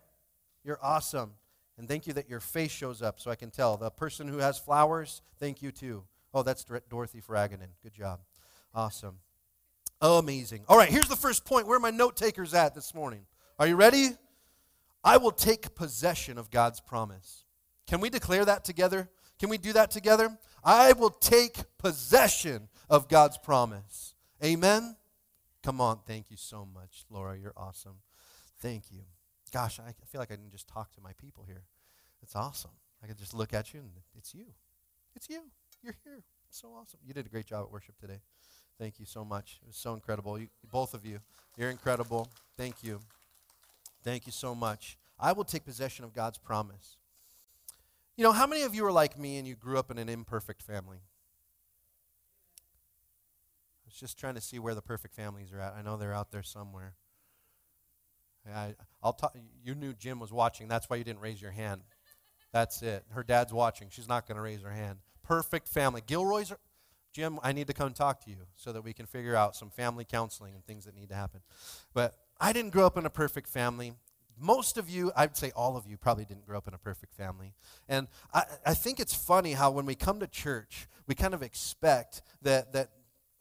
You're awesome. And thank you that your face shows up so I can tell. The person who has flowers, thank you too. Oh, that's Dorothy Fraganen. Good job. Awesome. Oh, amazing. All right, here's the first point. Where are my note takers at this morning? Are you ready? I will take possession of God's promise. Can we declare that together? Can we do that together? I will take possession of God's promise. Amen? Come on. Thank you so much, Laura. You're awesome. Thank you. Gosh, I feel like I can just talk to my people here. It's awesome. I can just look at you and it's you. It's you. You're here. It's so awesome. You did a great job at worship today. Thank you so much. It was so incredible. You, both of you. You're incredible. Thank you. Thank you so much. I will take possession of God's promise. You know, how many of you are like me and you grew up in an imperfect family? I was just trying to see where the perfect families are at. I know they're out there somewhere. I, will talk. You knew Jim was watching. That's why you didn't raise your hand. That's it. Her dad's watching. She's not going to raise her hand. Perfect family. Gilroy's. Are, Jim, I need to come talk to you so that we can figure out some family counseling and things that need to happen. But I didn't grow up in a perfect family. Most of you, I'd say all of you, probably didn't grow up in a perfect family. And I, I think it's funny how when we come to church, we kind of expect that, that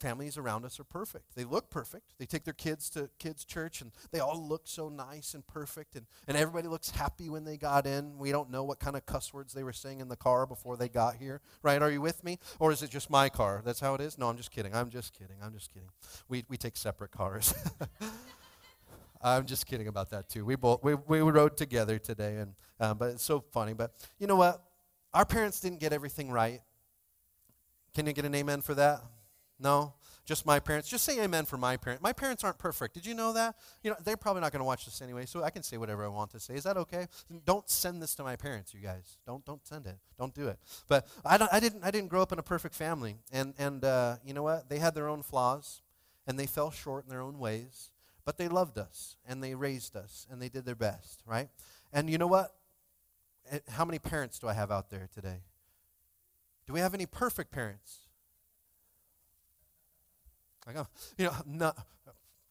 families around us are perfect. They look perfect. They take their kids to kids' church and they all look so nice and perfect and, and everybody looks happy when they got in. We don't know what kind of cuss words they were saying in the car before they got here. Right? Are you with me? Or is it just my car? That's how it is? No, I'm just kidding. I'm just kidding. I'm just kidding. We we take separate cars. I'm just kidding about that too. We both we, we rode together today and um, but it's so funny. But you know what? Our parents didn't get everything right. Can you get an amen for that? No? Just my parents. Just say amen for my parents. My parents aren't perfect. Did you know that? You know, they're probably not going to watch this anyway, so I can say whatever I want to say. Is that okay? Don't send this to my parents, you guys. Don't don't send it. Don't do it. But I, don't, I didn't I didn't grow up in a perfect family, and and uh, you know what? They had their own flaws, and they fell short in their own ways. But they loved us, and they raised us, and they did their best, right? And you know what? How many parents do I have out there today? Do we have any perfect parents? Like, you know, no,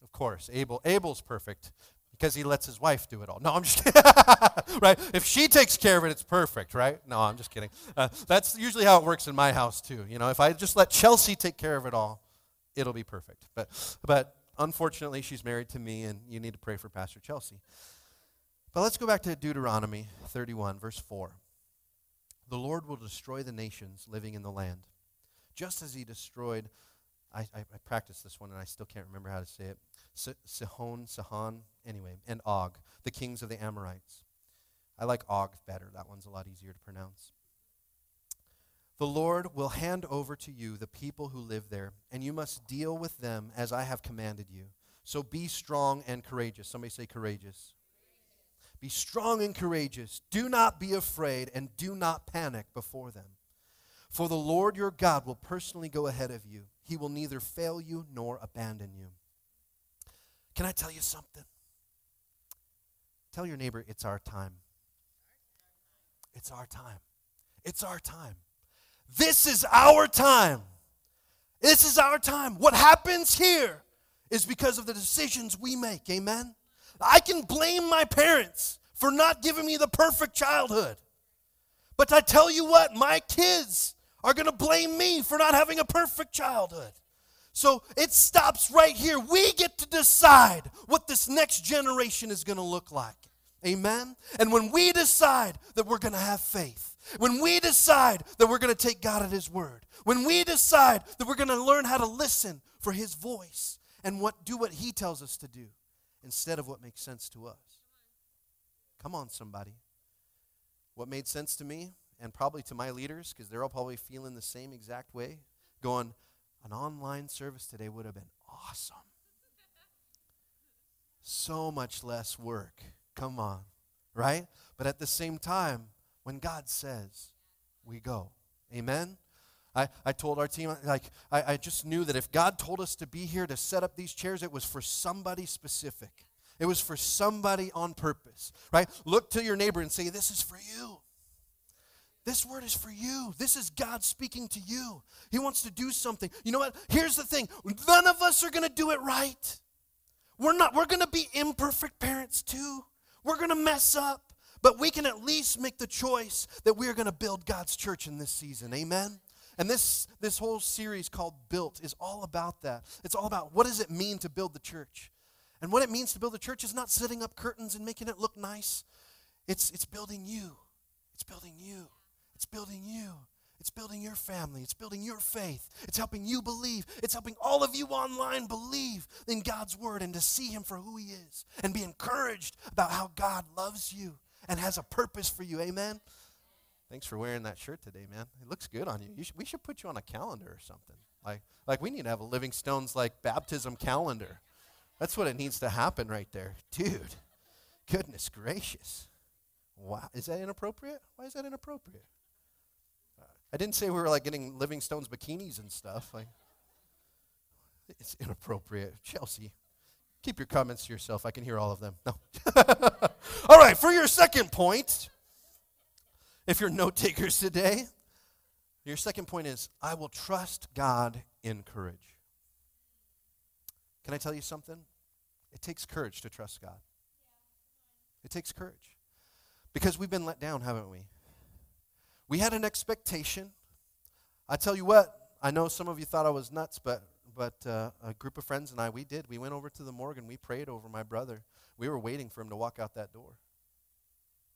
of course, Abel. Abel's perfect because he lets his wife do it all. No, I'm just kidding. right? If she takes care of it, it's perfect, right? No, I'm just kidding. Uh, that's usually how it works in my house too. You know, if I just let Chelsea take care of it all, it'll be perfect. But, but unfortunately, she's married to me, and you need to pray for Pastor Chelsea. But let's go back to Deuteronomy 31, verse 4. The Lord will destroy the nations living in the land, just as he destroyed I, I, I practiced this one and I still can't remember how to say it. Sihon, Sihon, anyway, and Og, the kings of the Amorites. I like Og better. That one's a lot easier to pronounce. The Lord will hand over to you the people who live there, and you must deal with them as I have commanded you. So be strong and courageous. Somebody say courageous. Be strong and courageous. Do not be afraid, and do not panic before them. For the Lord your God will personally go ahead of you he will neither fail you nor abandon you. Can I tell you something? Tell your neighbor, it's our time. It's our time. It's our time. This is our time. This is our time. What happens here is because of the decisions we make. Amen? I can blame my parents for not giving me the perfect childhood. But I tell you what, my kids are going to blame me for not having a perfect childhood. So it stops right here. We get to decide what this next generation is going to look like. Amen? And when we decide that we're going to have faith, when we decide that we're going to take God at His word, when we decide that we're going to learn how to listen for His voice and what, do what He tells us to do instead of what makes sense to us. Come on, somebody. What made sense to me and probably to my leaders, because they're all probably feeling the same exact way, going, an online service today would have been awesome. so much less work. Come on, right? But at the same time, when God says, we go. Amen? I, I told our team, like, I, I just knew that if God told us to be here to set up these chairs, it was for somebody specific. It was for somebody on purpose, right? Look to your neighbor and say, This is for you. This word is for you. This is God speaking to you. He wants to do something. You know what? Here's the thing none of us are going to do it right. We're not, we're going to be imperfect parents too. We're going to mess up, but we can at least make the choice that we are going to build God's church in this season. Amen? And this, this whole series called Built is all about that. It's all about what does it mean to build the church? And what it means to build a church is not setting up curtains and making it look nice. It's, it's building you. It's building you. It's building you. It's building your family. It's building your faith. It's helping you believe. It's helping all of you online believe in God's word and to see Him for who He is and be encouraged about how God loves you and has a purpose for you. Amen. Thanks for wearing that shirt today, man. It looks good on you. you should, we should put you on a calendar or something. Like, like we need to have a Living Stones like baptism calendar. That's what it needs to happen right there, dude. Goodness gracious! Wow, is that inappropriate? Why is that inappropriate? Uh, I didn't say we were like getting Living Stones bikinis and stuff. Like, it's inappropriate. Chelsea, keep your comments to yourself. I can hear all of them. No. all right, for your second point if you're note takers today, your second point is I will trust God in courage. Can I tell you something? It takes courage to trust God. It takes courage. Because we've been let down, haven't we? We had an expectation. I tell you what, I know some of you thought I was nuts, but but uh, a group of friends and I, we did. We went over to the morgue and we prayed over my brother. We were waiting for him to walk out that door.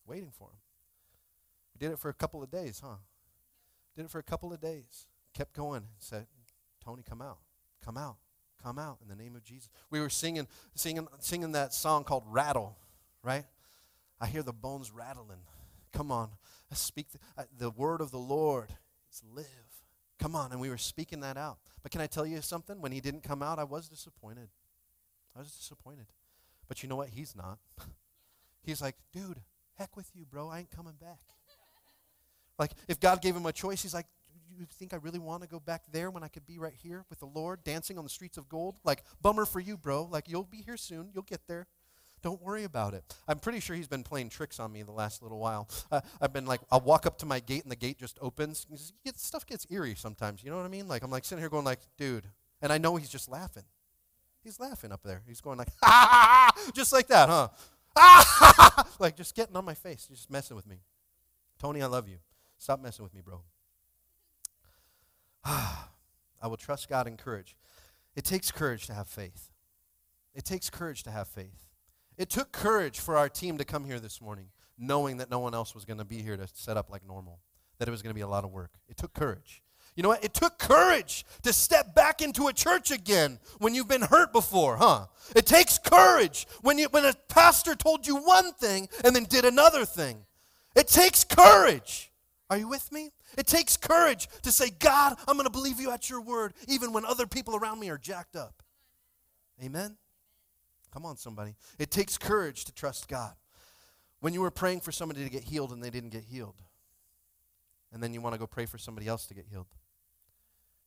Waiting for him. We did it for a couple of days, huh? Did it for a couple of days. Kept going. And said, Tony, come out. Come out. Come out in the name of Jesus. We were singing, singing, singing that song called Rattle, right? I hear the bones rattling. Come on. I speak the, uh, the word of the Lord is live. Come on. And we were speaking that out. But can I tell you something? When he didn't come out, I was disappointed. I was disappointed. But you know what? He's not. He's like, dude, heck with you, bro. I ain't coming back. Like, if God gave him a choice, he's like, you think I really want to go back there when I could be right here with the Lord dancing on the streets of gold? Like, bummer for you, bro. Like, you'll be here soon. You'll get there. Don't worry about it. I'm pretty sure he's been playing tricks on me the last little while. Uh, I've been like, I'll walk up to my gate and the gate just opens. Stuff gets eerie sometimes. You know what I mean? Like, I'm like sitting here going like, dude. And I know he's just laughing. He's laughing up there. He's going like, ha, just like that, huh? Ah, like just getting on my face, just messing with me. Tony, I love you. Stop messing with me, bro. I will trust God in courage. It takes courage to have faith. It takes courage to have faith. It took courage for our team to come here this morning, knowing that no one else was going to be here to set up like normal, that it was going to be a lot of work. It took courage. You know what? It took courage to step back into a church again when you've been hurt before, huh? It takes courage when, you, when a pastor told you one thing and then did another thing. It takes courage. Are you with me? It takes courage to say, God, I'm going to believe you at your word, even when other people around me are jacked up. Amen? Come on, somebody. It takes courage to trust God. When you were praying for somebody to get healed and they didn't get healed, and then you want to go pray for somebody else to get healed.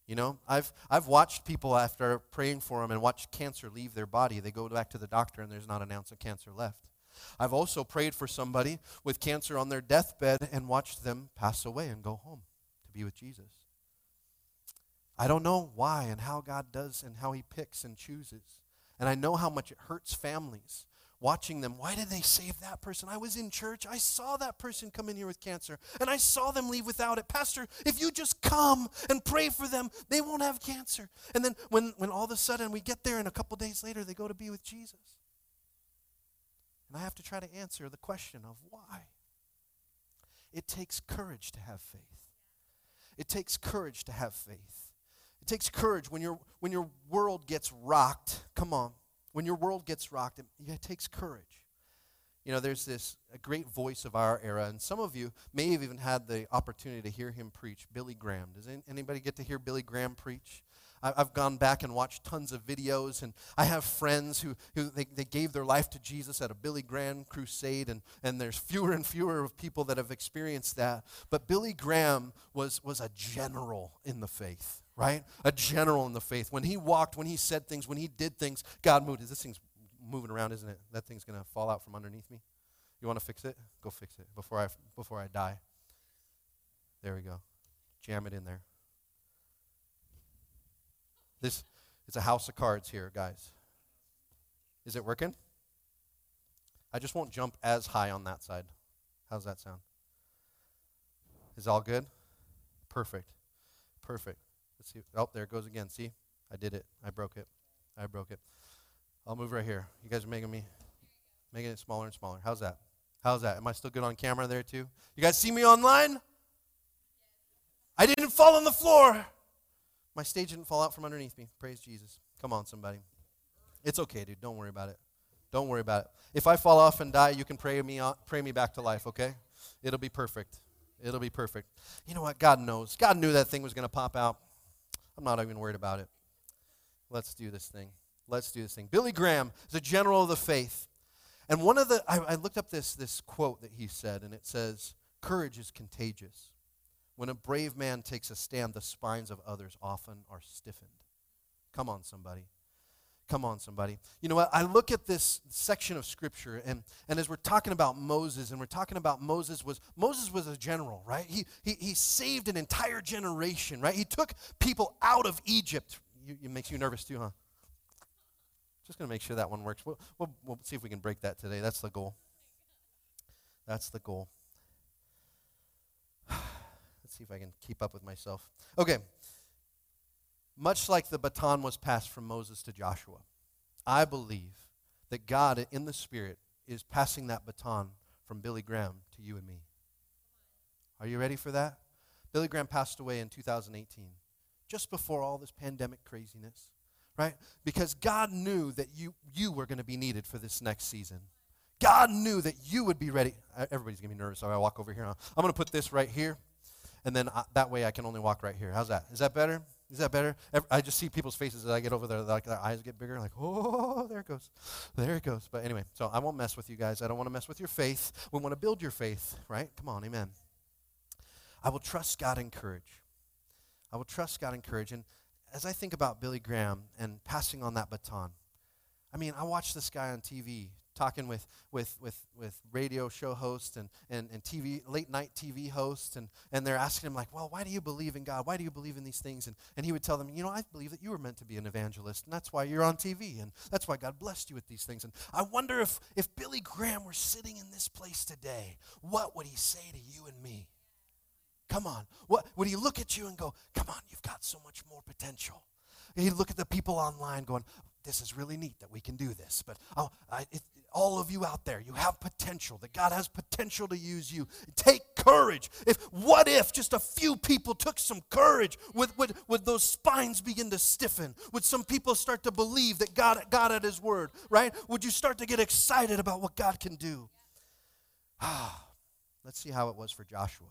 You know, I've, I've watched people after praying for them and watched cancer leave their body. They go back to the doctor and there's not an ounce of cancer left. I've also prayed for somebody with cancer on their deathbed and watched them pass away and go home to be with Jesus. I don't know why and how God does and how He picks and chooses. And I know how much it hurts families watching them. Why did they save that person? I was in church. I saw that person come in here with cancer, and I saw them leave without it. Pastor, if you just come and pray for them, they won't have cancer. And then when, when all of a sudden we get there, and a couple days later they go to be with Jesus. And I have to try to answer the question of why. It takes courage to have faith. It takes courage to have faith. It takes courage when your when your world gets rocked. Come on. When your world gets rocked, it, it takes courage. You know, there's this great voice of our era, and some of you may have even had the opportunity to hear him preach, Billy Graham. Does anybody get to hear Billy Graham preach? I've gone back and watched tons of videos, and I have friends who, who they, they gave their life to Jesus at a Billy Graham crusade, and, and there's fewer and fewer of people that have experienced that. But Billy Graham was, was a general in the faith, right? A general in the faith. When he walked, when he said things, when he did things, God moved. This thing's moving around, isn't it? That thing's going to fall out from underneath me. You want to fix it? Go fix it before I, before I die. There we go. Jam it in there. This it's a house of cards here, guys. Is it working? I just won't jump as high on that side. How's that sound? Is all good? Perfect. Perfect. Let's see. Oh, there it goes again. See? I did it. I broke it. I broke it. I'll move right here. You guys are making me making it smaller and smaller. How's that? How's that? Am I still good on camera there too? You guys see me online? I didn't fall on the floor. My stage didn't fall out from underneath me. Praise Jesus. Come on, somebody. It's okay, dude. Don't worry about it. Don't worry about it. If I fall off and die, you can pray me, on, pray me back to life, okay? It'll be perfect. It'll be perfect. You know what? God knows. God knew that thing was going to pop out. I'm not even worried about it. Let's do this thing. Let's do this thing. Billy Graham is a general of the faith. And one of the, I, I looked up this, this quote that he said, and it says, Courage is contagious. When a brave man takes a stand, the spines of others often are stiffened. Come on, somebody. Come on, somebody. You know what? I look at this section of scripture, and, and as we're talking about Moses, and we're talking about Moses was Moses was a general, right? He, he, he saved an entire generation, right? He took people out of Egypt. You, it makes you nervous too, huh? Just going to make sure that one works. We'll, we'll, we'll see if we can break that today. That's the goal. That's the goal. Let's see if I can keep up with myself. Okay. Much like the baton was passed from Moses to Joshua, I believe that God in the Spirit is passing that baton from Billy Graham to you and me. Are you ready for that? Billy Graham passed away in 2018, just before all this pandemic craziness, right? Because God knew that you, you were going to be needed for this next season. God knew that you would be ready. Uh, everybody's going to be nervous, so I walk over here. I'm going to put this right here and then I, that way I can only walk right here. How's that? Is that better? Is that better? I just see people's faces as I get over there, like their eyes get bigger, like, oh, there it goes. There it goes. But anyway, so I won't mess with you guys. I don't want to mess with your faith. We want to build your faith, right? Come on, amen. I will trust God and courage. I will trust God and courage. And as I think about Billy Graham and passing on that baton, I mean, I watch this guy on TV talking with, with, with, with radio show hosts and, and, and TV, late night TV hosts, and, and they're asking him, like, well, why do you believe in God? Why do you believe in these things? And, and he would tell them, you know, I believe that you were meant to be an evangelist, and that's why you're on TV, and that's why God blessed you with these things. And I wonder if, if Billy Graham were sitting in this place today, what would he say to you and me? Come on. What, would he look at you and go, come on, you've got so much more potential? He'd look at the people online going, this is really neat that we can do this. But oh, I, all of you out there, you have potential, that God has potential to use you. Take courage. If what if just a few people took some courage? Would, would, would those spines begin to stiffen? Would some people start to believe that God, God at his word, right? Would you start to get excited about what God can do? Ah, let's see how it was for Joshua.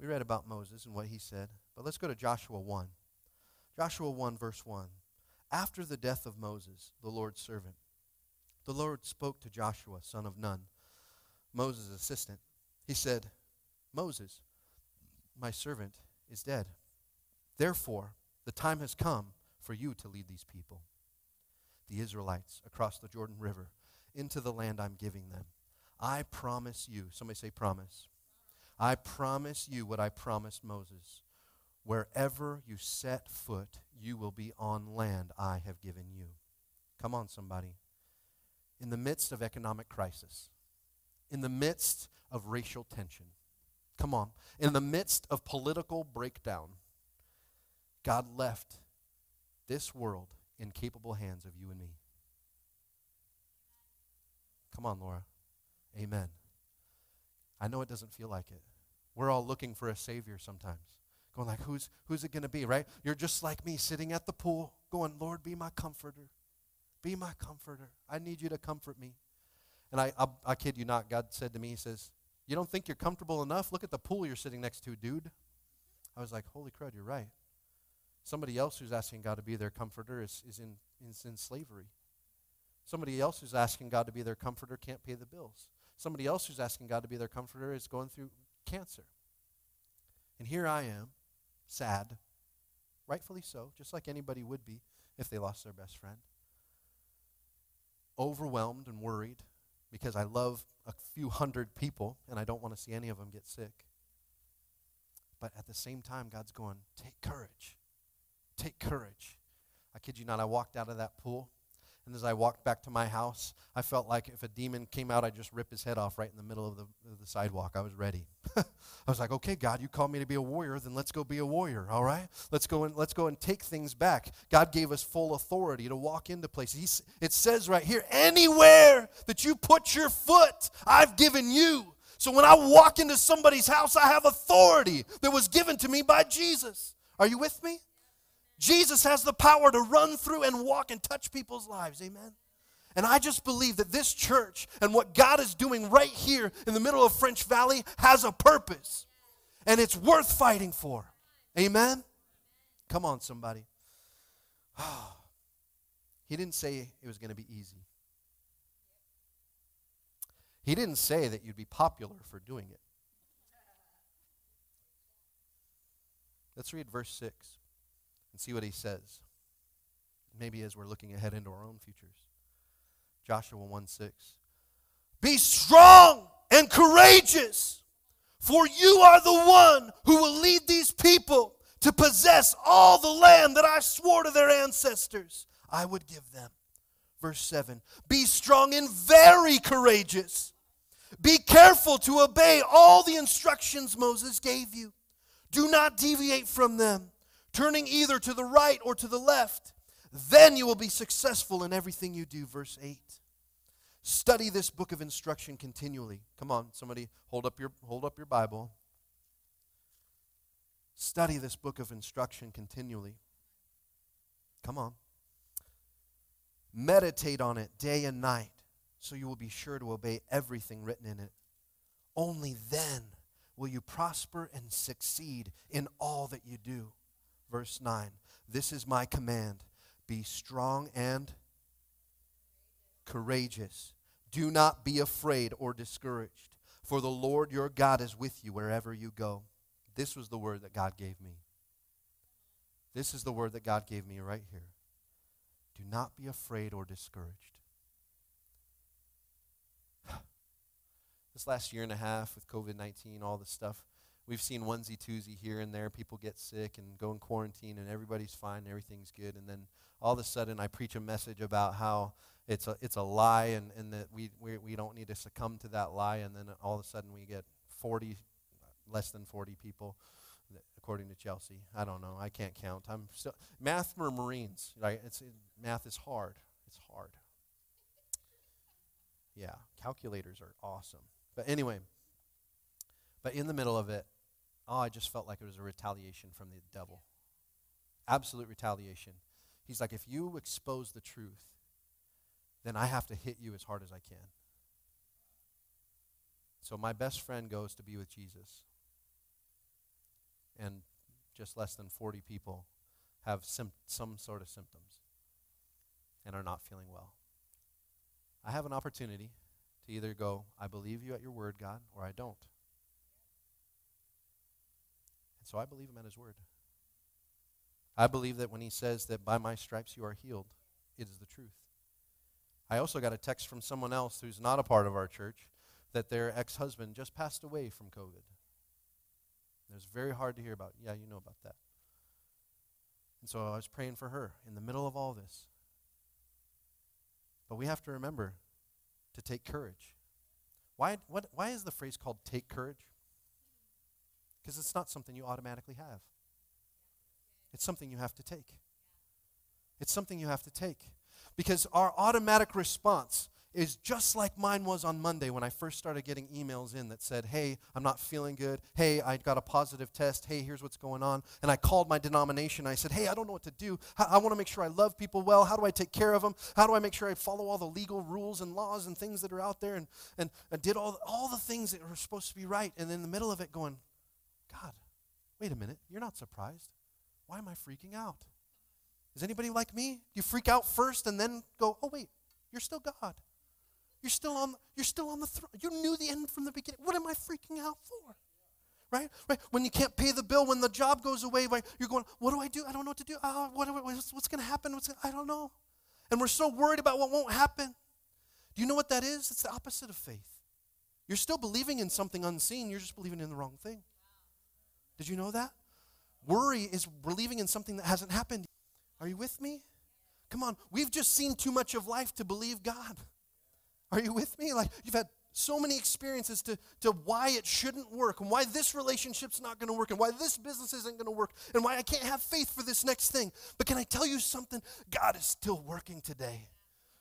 We read about Moses and what he said, but let's go to Joshua 1. Joshua 1, verse 1. After the death of Moses, the Lord's servant, the Lord spoke to Joshua, son of Nun, Moses' assistant. He said, Moses, my servant, is dead. Therefore, the time has come for you to lead these people, the Israelites, across the Jordan River into the land I'm giving them. I promise you, somebody say promise. I promise you what I promised Moses. Wherever you set foot, you will be on land I have given you. Come on, somebody in the midst of economic crisis, in the midst of racial tension. Come on. In the midst of political breakdown, God left this world in capable hands of you and me. Come on, Laura. Amen. I know it doesn't feel like it. We're all looking for a savior sometimes. Going like, who's who's it going to be, right? You're just like me sitting at the pool going, Lord, be my comforter. Be my comforter. I need you to comfort me. And I, I, I kid you not, God said to me, He says, You don't think you're comfortable enough? Look at the pool you're sitting next to, dude. I was like, Holy crud, you're right. Somebody else who's asking God to be their comforter is, is, in, is in slavery. Somebody else who's asking God to be their comforter can't pay the bills. Somebody else who's asking God to be their comforter is going through cancer. And here I am, sad, rightfully so, just like anybody would be if they lost their best friend. Overwhelmed and worried because I love a few hundred people and I don't want to see any of them get sick. But at the same time, God's going, take courage. Take courage. I kid you not, I walked out of that pool and as I walked back to my house, I felt like if a demon came out, I'd just rip his head off right in the middle of the, of the sidewalk. I was ready. I was like, okay, God, you called me to be a warrior, then let's go be a warrior, all right? Let's go and let's go and take things back. God gave us full authority to walk into places. He's, it says right here, anywhere that you put your foot, I've given you. So when I walk into somebody's house, I have authority that was given to me by Jesus. Are you with me? Jesus has the power to run through and walk and touch people's lives. Amen. And I just believe that this church and what God is doing right here in the middle of French Valley has a purpose. And it's worth fighting for. Amen. Come on, somebody. he didn't say it was going to be easy. He didn't say that you'd be popular for doing it. Let's read verse 6 and see what he says. Maybe as we're looking ahead into our own futures. Joshua 1 6. Be strong and courageous, for you are the one who will lead these people to possess all the land that I swore to their ancestors I would give them. Verse 7 Be strong and very courageous. Be careful to obey all the instructions Moses gave you. Do not deviate from them turning either to the right or to the left. Then you will be successful in everything you do. Verse 8. Study this book of instruction continually. Come on, somebody hold up your hold up your Bible. Study this book of instruction continually. Come on. Meditate on it day and night so you will be sure to obey everything written in it. Only then will you prosper and succeed in all that you do verse 9. This is my command be strong and courageous. Do not be afraid or discouraged, for the Lord your God is with you wherever you go. This was the word that God gave me. This is the word that God gave me right here. Do not be afraid or discouraged. this last year and a half with COVID 19, all this stuff, we've seen onesie twosie here and there. People get sick and go in quarantine, and everybody's fine, and everything's good. And then all of a sudden, I preach a message about how it's a it's a lie, and, and that we, we we don't need to succumb to that lie. And then all of a sudden, we get 40, less than 40 people, according to Chelsea. I don't know. I can't count. I'm still math for Marines. Right? It's it, math is hard. It's hard. Yeah, calculators are awesome. But anyway, but in the middle of it, Oh, I just felt like it was a retaliation from the devil. Absolute retaliation. He's like, if you expose the truth, then I have to hit you as hard as I can. So my best friend goes to be with Jesus. And just less than 40 people have sim- some sort of symptoms and are not feeling well. I have an opportunity to either go, I believe you at your word, God, or I don't. So I believe him at his word. I believe that when he says that by my stripes you are healed, it is the truth. I also got a text from someone else who's not a part of our church that their ex husband just passed away from COVID. It was very hard to hear about. Yeah, you know about that. And so I was praying for her in the middle of all this. But we have to remember to take courage. Why, what, why is the phrase called take courage? Because it's not something you automatically have. It's something you have to take. It's something you have to take. Because our automatic response is just like mine was on Monday when I first started getting emails in that said, Hey, I'm not feeling good. Hey, I got a positive test. Hey, here's what's going on. And I called my denomination. I said, Hey, I don't know what to do. I, want to make sure I love people well. How do I take care of them? How do I make sure I follow all the legal rules and laws and things that are out there? And, and, and did all, all the things that are supposed to be right. And in the middle of it, going, God, wait a minute, you're not surprised. Why am I freaking out? Is anybody like me? You freak out first and then go, oh, wait, you're still God. You're still on, you're still on the throne. You knew the end from the beginning. What am I freaking out for? Right? Right? When you can't pay the bill, when the job goes away, right, you're going, what do I do? I don't know what to do. Uh, what, what's, what's going to happen? What's I don't know. And we're so worried about what won't happen. Do you know what that is? It's the opposite of faith. You're still believing in something unseen, you're just believing in the wrong thing. Did you know that? Worry is believing in something that hasn't happened. Are you with me? Come on, we've just seen too much of life to believe God. Are you with me? Like, you've had so many experiences to, to why it shouldn't work and why this relationship's not going to work and why this business isn't going to work and why I can't have faith for this next thing. But can I tell you something? God is still working today.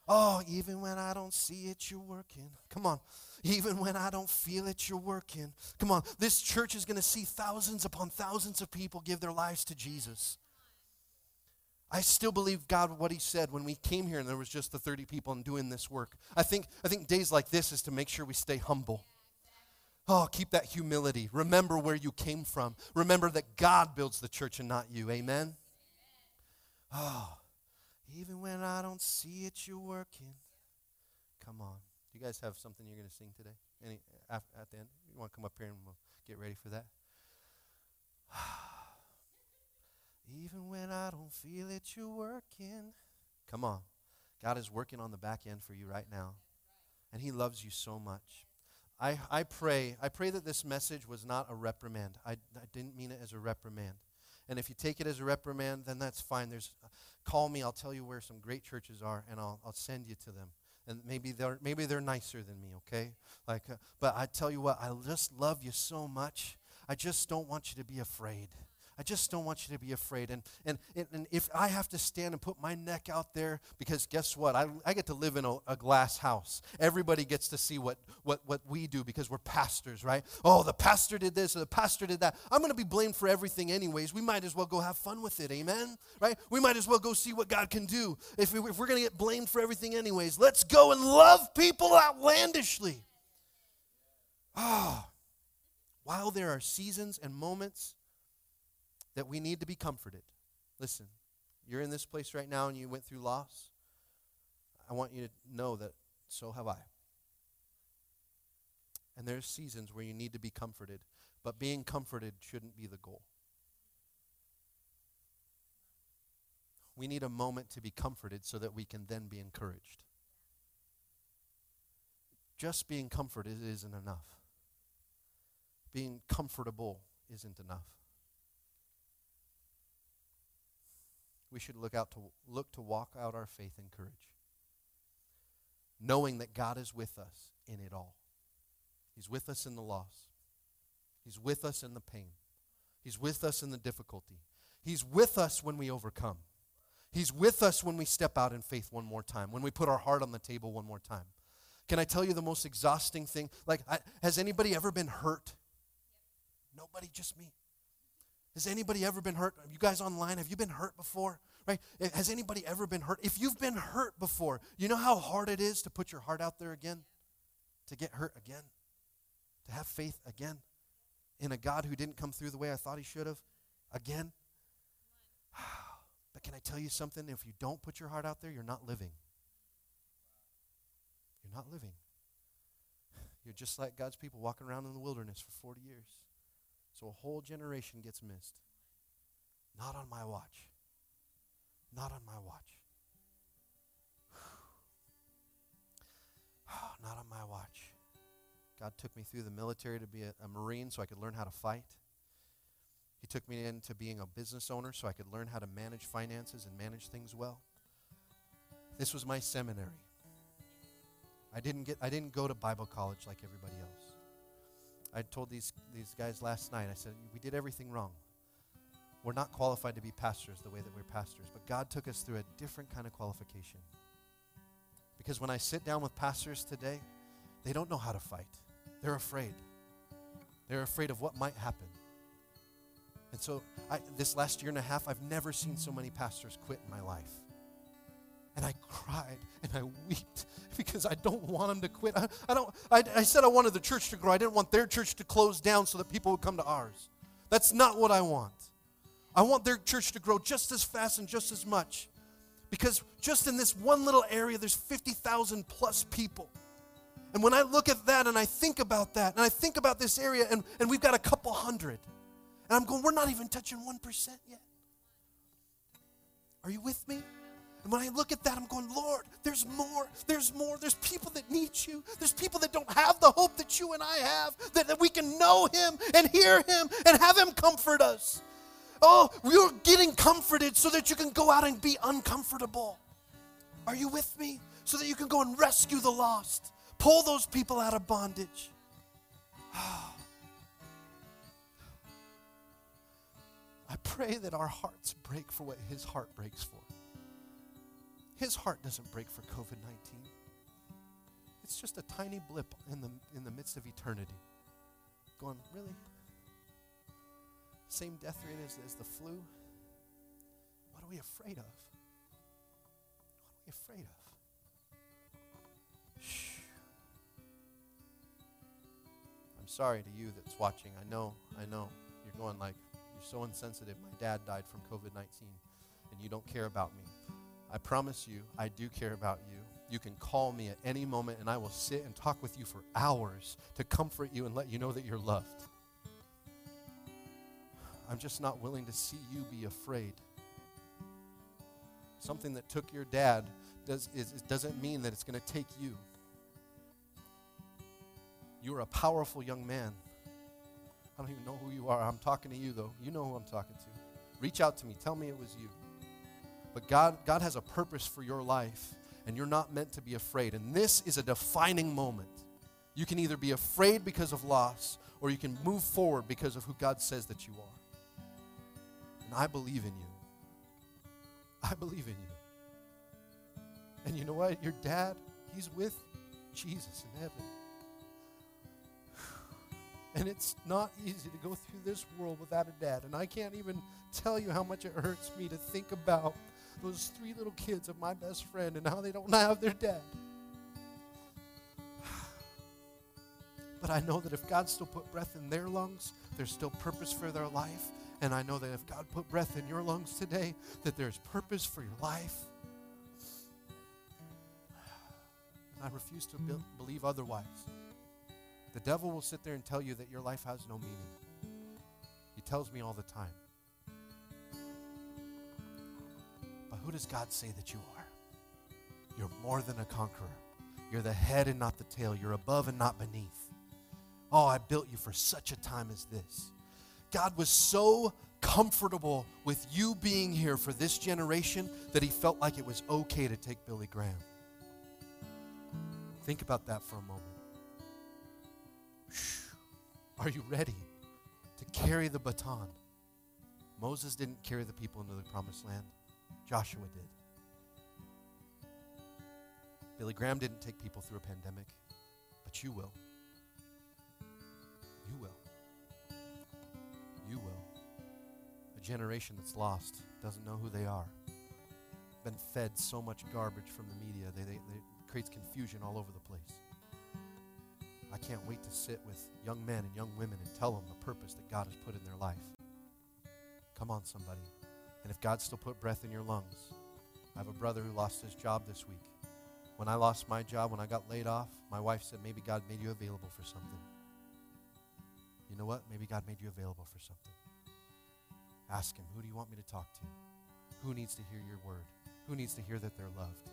Oh, even when I don't see it, you're working. Come on. Even when I don't feel it, you're working. Come on. This church is going to see thousands upon thousands of people give their lives to Jesus. I still believe God what he said when we came here and there was just the 30 people and doing this work. I think I think days like this is to make sure we stay humble. Oh, keep that humility. Remember where you came from. Remember that God builds the church and not you. Amen. Oh, even when I don't see it, you're working. Come on. You guys have something you're going to sing today? Any at, at the end? You want to come up here and we'll get ready for that? Even when I don't feel it, you're working. Come on. God is working on the back end for you right now. And He loves you so much. I, I pray, I pray that this message was not a reprimand. I, I didn't mean it as a reprimand. And if you take it as a reprimand, then that's fine. There's, call me. I'll tell you where some great churches are, and I'll, I'll send you to them. And maybe they're maybe they're nicer than me. Okay, like, uh, but I tell you what, I just love you so much. I just don't want you to be afraid. I just don't want you to be afraid. And, and, and if I have to stand and put my neck out there, because guess what? I, I get to live in a, a glass house. Everybody gets to see what, what, what we do because we're pastors, right? Oh, the pastor did this or the pastor did that. I'm going to be blamed for everything, anyways. We might as well go have fun with it, amen? Right? We might as well go see what God can do. If, we, if we're going to get blamed for everything, anyways, let's go and love people outlandishly. Ah. Oh, while there are seasons and moments that we need to be comforted. Listen, you're in this place right now and you went through loss. I want you to know that so have I. And there's seasons where you need to be comforted, but being comforted shouldn't be the goal. We need a moment to be comforted so that we can then be encouraged. Just being comforted isn't enough. Being comfortable isn't enough. We should look out to look to walk out our faith and courage knowing that God is with us in it all. He's with us in the loss. He's with us in the pain. He's with us in the difficulty. He's with us when we overcome. He's with us when we step out in faith one more time when we put our heart on the table one more time. Can i tell you the most exhausting thing? Like I, has anybody ever been hurt? Nobody just me has anybody ever been hurt? You guys online, have you been hurt before? Right? Eh, has anybody ever been hurt? If you've been hurt before, you know how hard it is to put your heart out there again? To get hurt again? To have faith again? In a God who didn't come through the way I thought he should have? Again? But can I tell you something? If you don't put your heart out there, you're not living. You're not living. You're just like God's people walking around in the wilderness for 40 years. So a whole generation gets missed. Not on my watch. Not on my watch. Not on my watch. God took me through the military to be a, a, Marine so I could learn how to fight. He took me into being a business owner so I could learn how to manage finances and manage things well. This was my seminary. I didn't get I didn't go to Bible college like everybody else. I told these, these guys last night, I said, we did everything wrong. We're not qualified to be pastors the way that we're pastors, but God took us through a different kind of qualification. Because when I sit down with pastors today, they don't know how to fight. They're afraid. They're afraid of what might happen. And so, I, this last year and a half, I've never seen so many pastors quit in my life. And I cried and I wept because I don't want them to quit. I, I don't. I, I said I wanted the church to grow. I didn't want their church to close down so that people would come to ours. That's not what I want. I want their church to grow just as fast and just as much. Because just in this one little area, there's 50,000 plus people. And when I look at that and I think about that, and I think about this area, and, and we've got a couple hundred, and I'm going, we're not even touching 1% yet. Are you with me? And when I look at that, I'm going, Lord, there's more. There's more. There's people that need you. There's people that don't have the hope that you and I have, that, that we can know Him and hear Him and have Him comfort us. Oh, you're getting comforted so that you can go out and be uncomfortable. Are you with me? So that you can go and rescue the lost, pull those people out of bondage. I pray that our hearts break for what His heart breaks for. His heart doesn't break for COVID 19. It's just a tiny blip in the, in the midst of eternity. Going, really? Same death rate as, as the flu? What are we afraid of? What are we afraid of? I'm sorry to you that's watching. I know, I know. You're going like, you're so insensitive. My dad died from COVID 19, and you don't care about me. I promise you, I do care about you. You can call me at any moment, and I will sit and talk with you for hours to comfort you and let you know that you're loved. I'm just not willing to see you be afraid. Something that took your dad does, is, doesn't mean that it's going to take you. You're a powerful young man. I don't even know who you are. I'm talking to you, though. You know who I'm talking to. Reach out to me. Tell me it was you. But God, God has a purpose for your life, and you're not meant to be afraid. And this is a defining moment. You can either be afraid because of loss, or you can move forward because of who God says that you are. And I believe in you. I believe in you. And you know what? Your dad, he's with Jesus in heaven. And it's not easy to go through this world without a dad. And I can't even tell you how much it hurts me to think about those three little kids of my best friend and how they don't have their dad. But I know that if God still put breath in their lungs, there's still purpose for their life. And I know that if God put breath in your lungs today, that there's purpose for your life. And I refuse to be- believe otherwise. The devil will sit there and tell you that your life has no meaning. He tells me all the time. Who does God say that you are? You're more than a conqueror. You're the head and not the tail. You're above and not beneath. Oh, I built you for such a time as this. God was so comfortable with you being here for this generation that he felt like it was okay to take Billy Graham. Think about that for a moment. Are you ready to carry the baton? Moses didn't carry the people into the promised land. Joshua did. Billy Graham didn't take people through a pandemic, but you will. You will. You will. A generation that's lost, doesn't know who they are, been fed so much garbage from the media, they, they, they creates confusion all over the place. I can't wait to sit with young men and young women and tell them the purpose that God has put in their life. Come on, somebody. And if God still put breath in your lungs, I have a brother who lost his job this week. When I lost my job, when I got laid off, my wife said, maybe God made you available for something. You know what? Maybe God made you available for something. Ask Him, who do you want me to talk to? Who needs to hear your word? Who needs to hear that they're loved?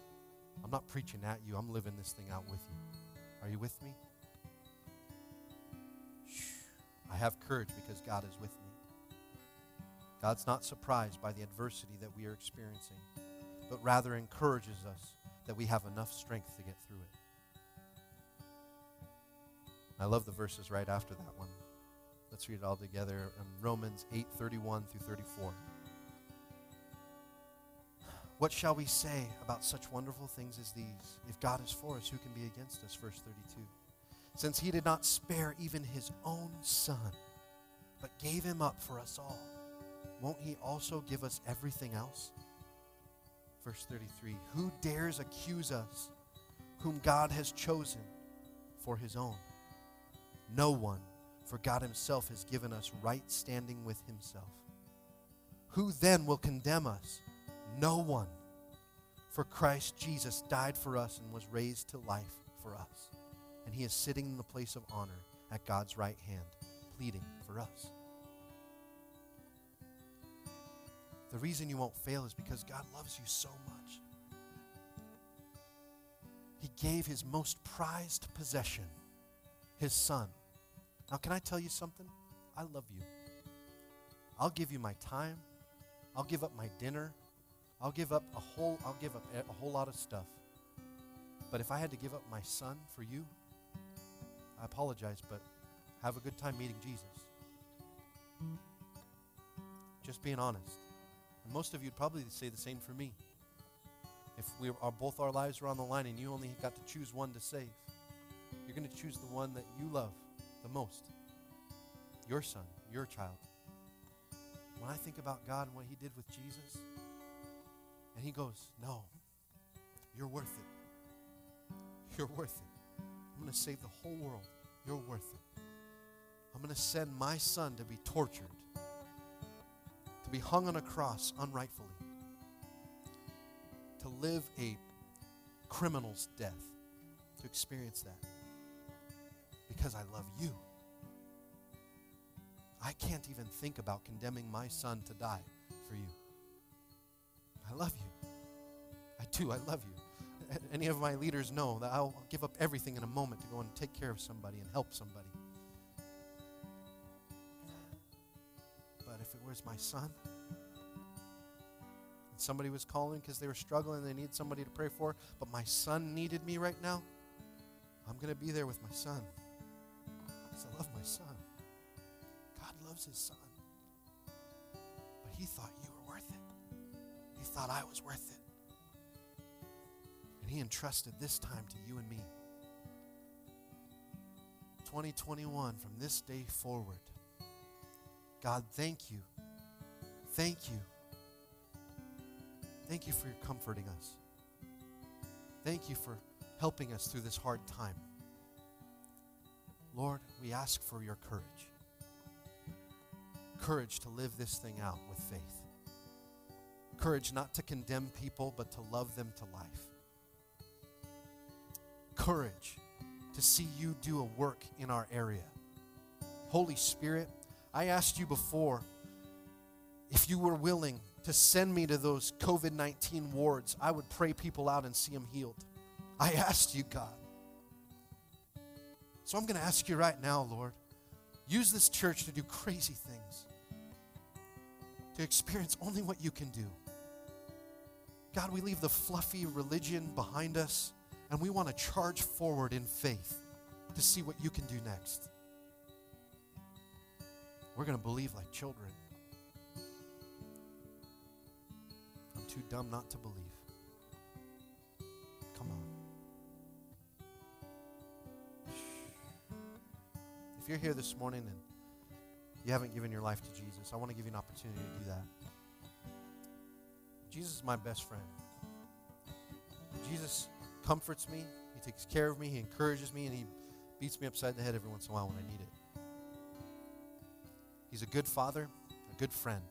I'm not preaching at you, I'm living this thing out with you. Are you with me? I have courage because God is with me. God's not surprised by the adversity that we are experiencing, but rather encourages us that we have enough strength to get through it. I love the verses right after that one. Let's read it all together. Um, Romans 8 31 through 34. What shall we say about such wonderful things as these? If God is for us, who can be against us? Verse 32. Since he did not spare even his own son, but gave him up for us all, won't he also give us everything else? Verse 33. Who dares accuse us, whom God has chosen for his own? No one, for God himself has given us right standing with himself. Who then will condemn us? No one. For Christ Jesus died for us and was raised to life for us. And he is sitting in the place of honor at God's right hand, pleading for us. The reason you won't fail is because God loves you so much. He gave his most prized possession, his son. Now, can I tell you something? I love you. I'll give you my time. I'll give up my dinner. I'll give up a whole I'll give up a whole lot of stuff. But if I had to give up my son for you, I apologize, but have a good time meeting Jesus. Just being honest. And most of you'd probably say the same for me. If we are both our lives were on the line and you only got to choose one to save, you're going to choose the one that you love the most. Your son, your child. When I think about God and what he did with Jesus, and he goes, No, you're worth it. You're worth it. I'm going to save the whole world. You're worth it. I'm going to send my son to be tortured, to be hung on a cross unrightfully, to live a criminal's death, to experience that. Because I love you. I can't even think about condemning my son to die for you. I love you. I do. I love you. Any of my leaders know that I'll give up everything in a moment to go and take care of somebody and help somebody. Was my son, and somebody was calling because they were struggling they need somebody to pray for, but my son needed me right now, I'm going to be there with my son. Because I love my son. God loves his son. But he thought you were worth it. He thought I was worth it. And he entrusted this time to you and me. 2021, from this day forward, God, thank you. Thank you. Thank you for your comforting us. Thank you for helping us through this hard time. Lord, we ask for your courage. Courage to live this thing out with faith. Courage not to condemn people, but to love them to life. Courage to see you do a work in our area. Holy Spirit, I asked you before if you were willing to send me to those COVID 19 wards, I would pray people out and see them healed. I asked you, God. So I'm going to ask you right now, Lord, use this church to do crazy things, to experience only what you can do. God, we leave the fluffy religion behind us and we want to charge forward in faith to see what you can do next. We're going to believe like children. Too dumb not to believe. Come on. If you're here this morning and you haven't given your life to Jesus, I want to give you an opportunity to do that. Jesus is my best friend. Jesus comforts me, He takes care of me, He encourages me, and He beats me upside the head every once in a while when I need it. He's a good father, a good friend.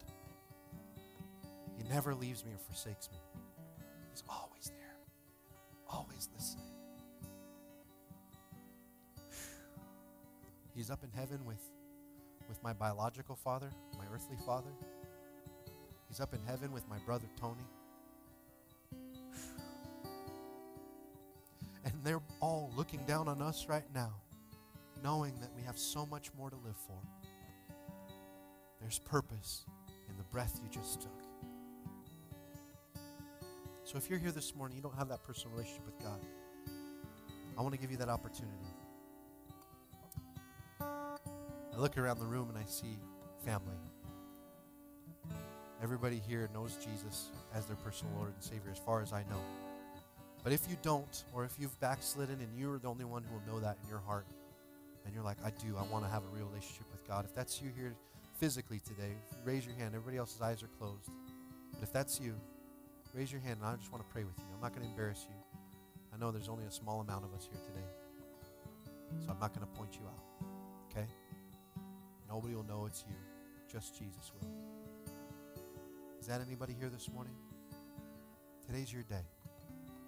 Never leaves me or forsakes me. He's always there, always listening. He's up in heaven with, with my biological father, my earthly father. He's up in heaven with my brother Tony. And they're all looking down on us right now, knowing that we have so much more to live for. There's purpose in the breath you just took. So if you're here this morning, you don't have that personal relationship with God, I want to give you that opportunity. I look around the room and I see family. Everybody here knows Jesus as their personal Lord and Savior, as far as I know. But if you don't, or if you've backslidden and you're the only one who will know that in your heart, and you're like, I do, I want to have a real relationship with God. If that's you here physically today, raise your hand. Everybody else's eyes are closed. But if that's you, raise your hand, and I just want to pray with you. I'm not going to embarrass you. I know there's only a small amount of us here today, so I'm not going to point you out. Okay? Nobody will know it's you. Just Jesus will. Is that anybody here this morning? Today's your day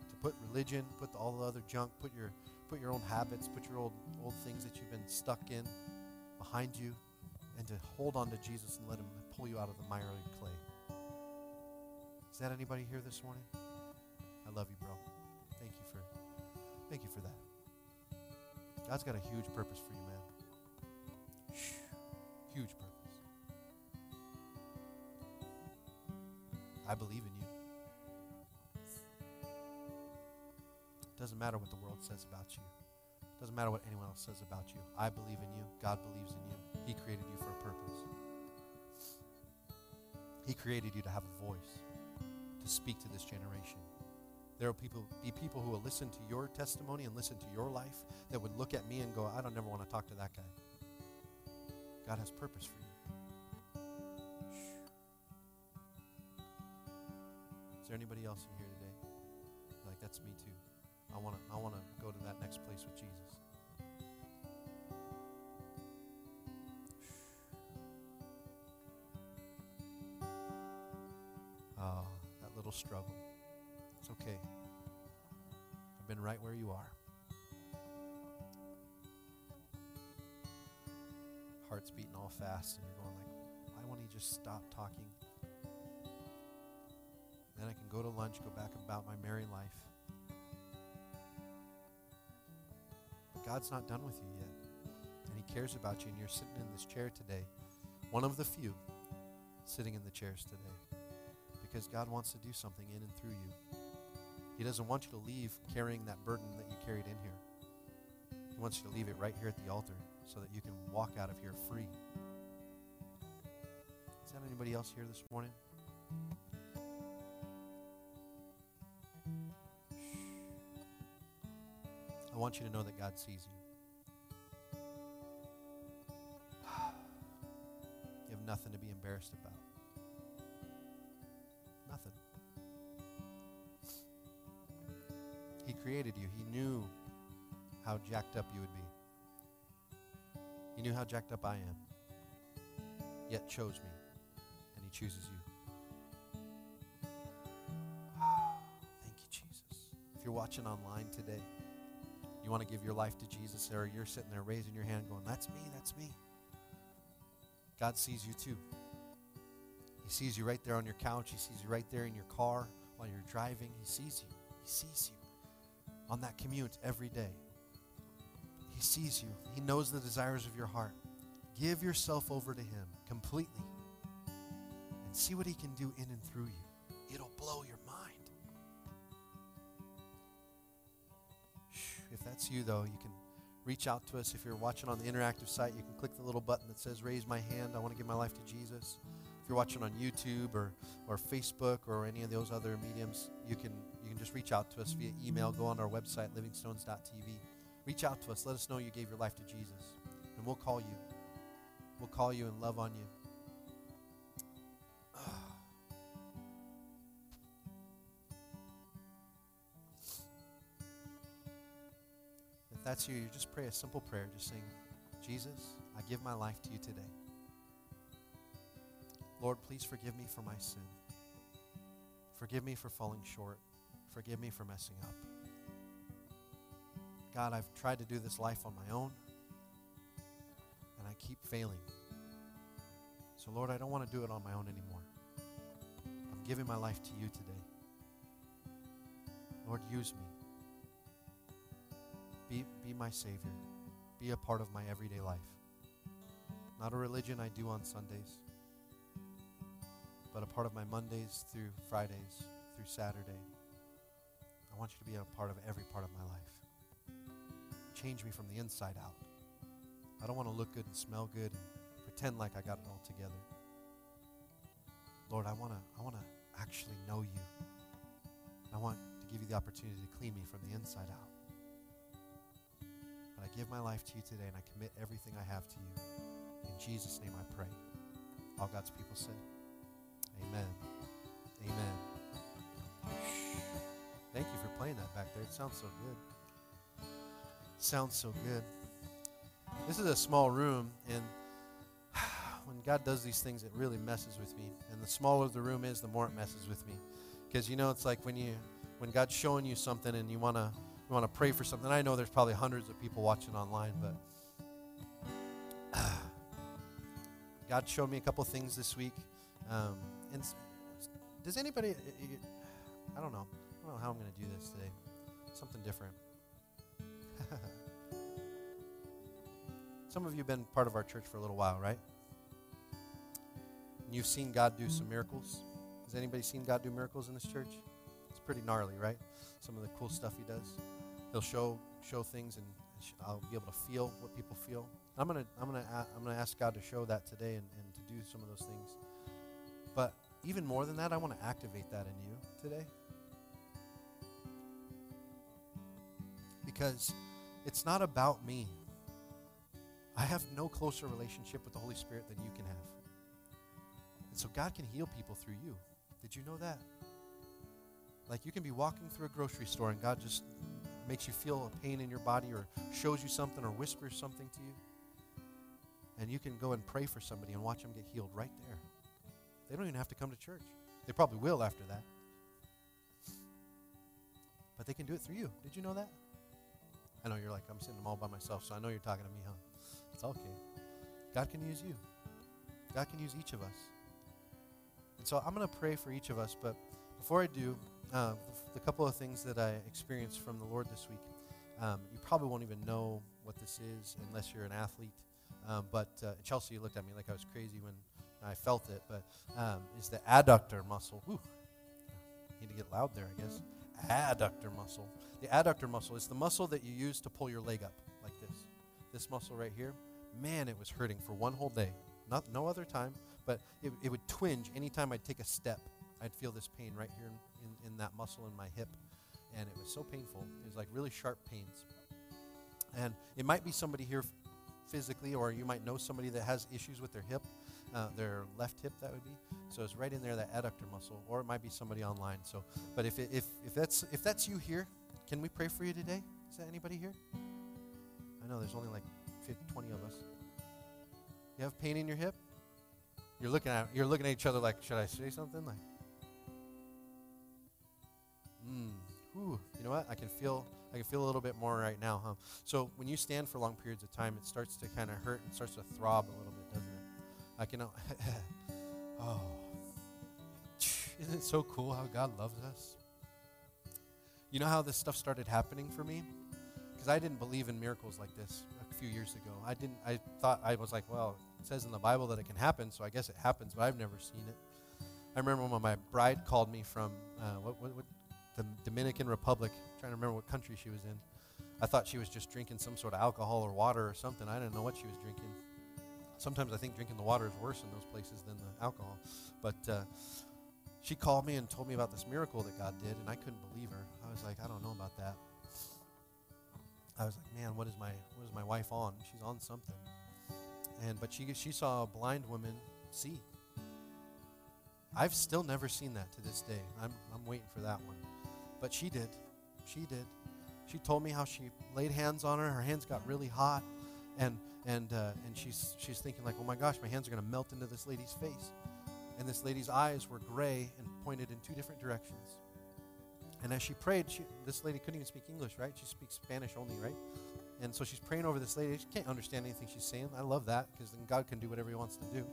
to put religion, put all the other junk, put your put your own habits, put your old old things that you've been stuck in behind you, and to hold on to Jesus and let Him pull you out of the miry clay. Is that anybody here this morning? I love you, bro. Thank you for thank you for that. God's got a huge purpose for you, man. Huge purpose. I believe in you. It doesn't matter what the world says about you. Doesn't matter what anyone else says about you. I believe in you. God believes in you. He created you for a purpose. He created you to have a voice, to speak to this generation. There will people, be people who will listen to your testimony and listen to your life that would look at me and go, I don't never want to talk to that guy. God has purpose for you. Is there anybody else in here today? Like that's me too. I want to I want to go to that next place with Jesus. Struggle. It's okay. I've been right where you are. Heart's beating all fast, and you're going like, why won't he just stop talking? Then I can go to lunch, go back about my merry life. But God's not done with you yet. And He cares about you, and you're sitting in this chair today, one of the few sitting in the chairs today, because God wants to do something in and through you. He doesn't want you to leave carrying that burden that you carried in here. He wants you to leave it right here at the altar so that you can walk out of here free. Is that anybody else here this morning? I want you to know that God sees you. Jacked up you would be. He knew how jacked up I am, yet chose me, and He chooses you. Thank you, Jesus. If you're watching online today, you want to give your life to Jesus, or you're sitting there raising your hand going, That's me, that's me. God sees you too. He sees you right there on your couch. He sees you right there in your car while you're driving. He sees you. He sees you on that commute every day. He sees you. He knows the desires of your heart. Give yourself over to Him completely and see what He can do in and through you. It'll blow your mind. If that's you, though, you can reach out to us. If you're watching on the interactive site, you can click the little button that says Raise My Hand. I want to give my life to Jesus. If you're watching on YouTube or, or Facebook or any of those other mediums, you can, you can just reach out to us via email. Go on our website, livingstones.tv. Reach out to us. Let us know you gave your life to Jesus. And we'll call you. We'll call you and love on you. If that's you, you just pray a simple prayer, just saying, Jesus, I give my life to you today. Lord, please forgive me for my sin. Forgive me for falling short. Forgive me for messing up. God, I've tried to do this life on my own, and I keep failing. So, Lord, I don't want to do it on my own anymore. I'm giving my life to you today. Lord, use me. Be, be my Savior. Be a part of my everyday life. Not a religion I do on Sundays, but a part of my Mondays through Fridays through Saturday. I want you to be a part of every part of my life. Change me from the inside out. I don't want to look good and smell good and pretend like I got it all together. Lord, I want to I want to actually know you. I want to give you the opportunity to clean me from the inside out. But I give my life to you today and I commit everything I have to you. In Jesus' name I pray. All God's people said, Amen. Amen. Thank you for playing that back there. It sounds so good. Sounds so good. This is a small room, and when God does these things, it really messes with me. And the smaller the room is, the more it messes with me. Because you know, it's like when you when God's showing you something and you wanna you wanna pray for something. I know there's probably hundreds of people watching online, but God showed me a couple things this week. Um, and does anybody? I don't know. I don't know how I'm going to do this today. Something different. Some of you have been part of our church for a little while, right? And you've seen God do some miracles. Has anybody seen God do miracles in this church? It's pretty gnarly, right? Some of the cool stuff He does. He'll show show things, and I'll be able to feel what people feel. I'm gonna I'm gonna I'm gonna ask God to show that today and, and to do some of those things. But even more than that, I want to activate that in you today. Because it's not about me. I have no closer relationship with the Holy Spirit than you can have. And so God can heal people through you. Did you know that? Like you can be walking through a grocery store and God just makes you feel a pain in your body or shows you something or whispers something to you. And you can go and pray for somebody and watch them get healed right there. They don't even have to come to church. They probably will after that. But they can do it through you. Did you know that? I know you're like, I'm sitting them all by myself, so I know you're talking to me, huh? It's okay. God can use you. God can use each of us. And so I'm going to pray for each of us, but before I do, uh, the couple of things that I experienced from the Lord this week, um, you probably won't even know what this is unless you're an athlete. Um, but uh, Chelsea looked at me like I was crazy when I felt it, but um, is the adductor muscle. Whew. Need to get loud there, I guess. Adductor muscle. The adductor muscle is the muscle that you use to pull your leg up. This muscle right here. Man, it was hurting for one whole day. Not no other time, but it, it would twinge anytime I'd take a step. I'd feel this pain right here in, in, in that muscle in my hip. And it was so painful. It was like really sharp pains. And it might be somebody here physically, or you might know somebody that has issues with their hip, uh, their left hip, that would be. So it's right in there, that adductor muscle, or it might be somebody online. So, but if, it, if, if, that's, if that's you here, can we pray for you today? Is that anybody here? I know there's only like 50, 20 of us. You have pain in your hip? You're looking at you're looking at each other like, should I say something? Like, mm, whew, you know what? I can feel I can feel a little bit more right now, huh? So when you stand for long periods of time, it starts to kind of hurt and starts to throb a little bit, doesn't it? I can. oh, isn't it so cool how God loves us? You know how this stuff started happening for me? Because I didn't believe in miracles like this a few years ago. I didn't. I thought I was like, well, it says in the Bible that it can happen, so I guess it happens, but I've never seen it. I remember when my bride called me from uh, what, what, what, the Dominican Republic. trying to remember what country she was in. I thought she was just drinking some sort of alcohol or water or something. I didn't know what she was drinking. Sometimes I think drinking the water is worse in those places than the alcohol. But uh, she called me and told me about this miracle that God did, and I couldn't believe her. I was like, I don't know about that. I was like, man, what is my what is my wife on? She's on something. And but she she saw a blind woman see. I've still never seen that to this day. I'm I'm waiting for that one. But she did. She did. She told me how she laid hands on her. Her hands got really hot, and and uh, and she's she's thinking like, oh my gosh, my hands are gonna melt into this lady's face. And this lady's eyes were gray and pointed in two different directions. And as she prayed, she, this lady couldn't even speak English, right? She speaks Spanish only, right? And so she's praying over this lady. She can't understand anything she's saying. I love that because then God can do whatever He wants to do.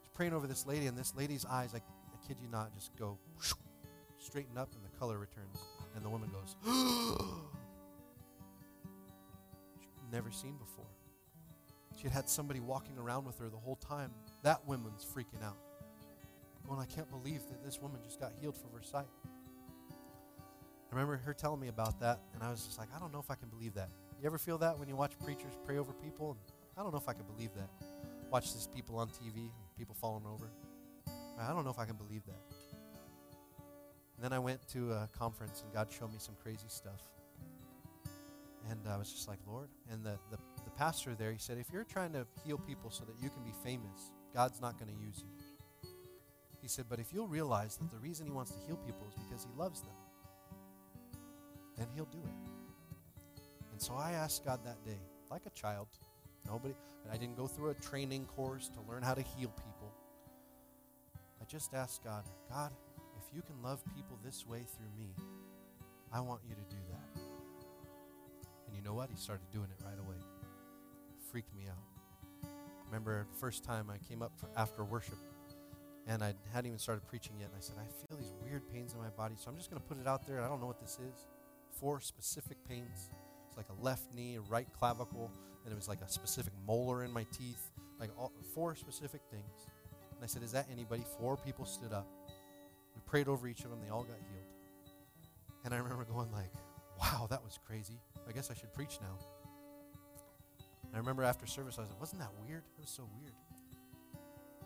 She's praying over this lady, and this lady's eyes, I, I kid you not, just go straighten up, and the color returns. And the woman goes, she'd never seen before. She had had somebody walking around with her the whole time. That woman's freaking out. Going, I can't believe that this woman just got healed from her sight. I remember her telling me about that, and I was just like, I don't know if I can believe that. You ever feel that when you watch preachers pray over people? And I don't know if I can believe that. Watch these people on TV, people falling over. I don't know if I can believe that. And then I went to a conference, and God showed me some crazy stuff. And I was just like, Lord. And the, the, the pastor there, he said, if you're trying to heal people so that you can be famous, God's not going to use you. He said, but if you'll realize that the reason he wants to heal people is because he loves them, then he'll do it. And so I asked God that day, like a child, Nobody. I didn't go through a training course to learn how to heal people. I just asked God, God, if you can love people this way through me, I want you to do that. And you know what? He started doing it right away. Freaked me out. Remember the first time I came up after worship and I hadn't even started preaching yet. And I said, I feel these weird pains in my body, so I'm just going to put it out there. I don't know what this is. Four specific pains. It's like a left knee, a right clavicle, and it was like a specific molar in my teeth. Like all, four specific things. And I said, Is that anybody? Four people stood up. We prayed over each of them. They all got healed. And I remember going like, wow, that was crazy. I guess I should preach now. And I remember after service, I was like, wasn't that weird? It was so weird.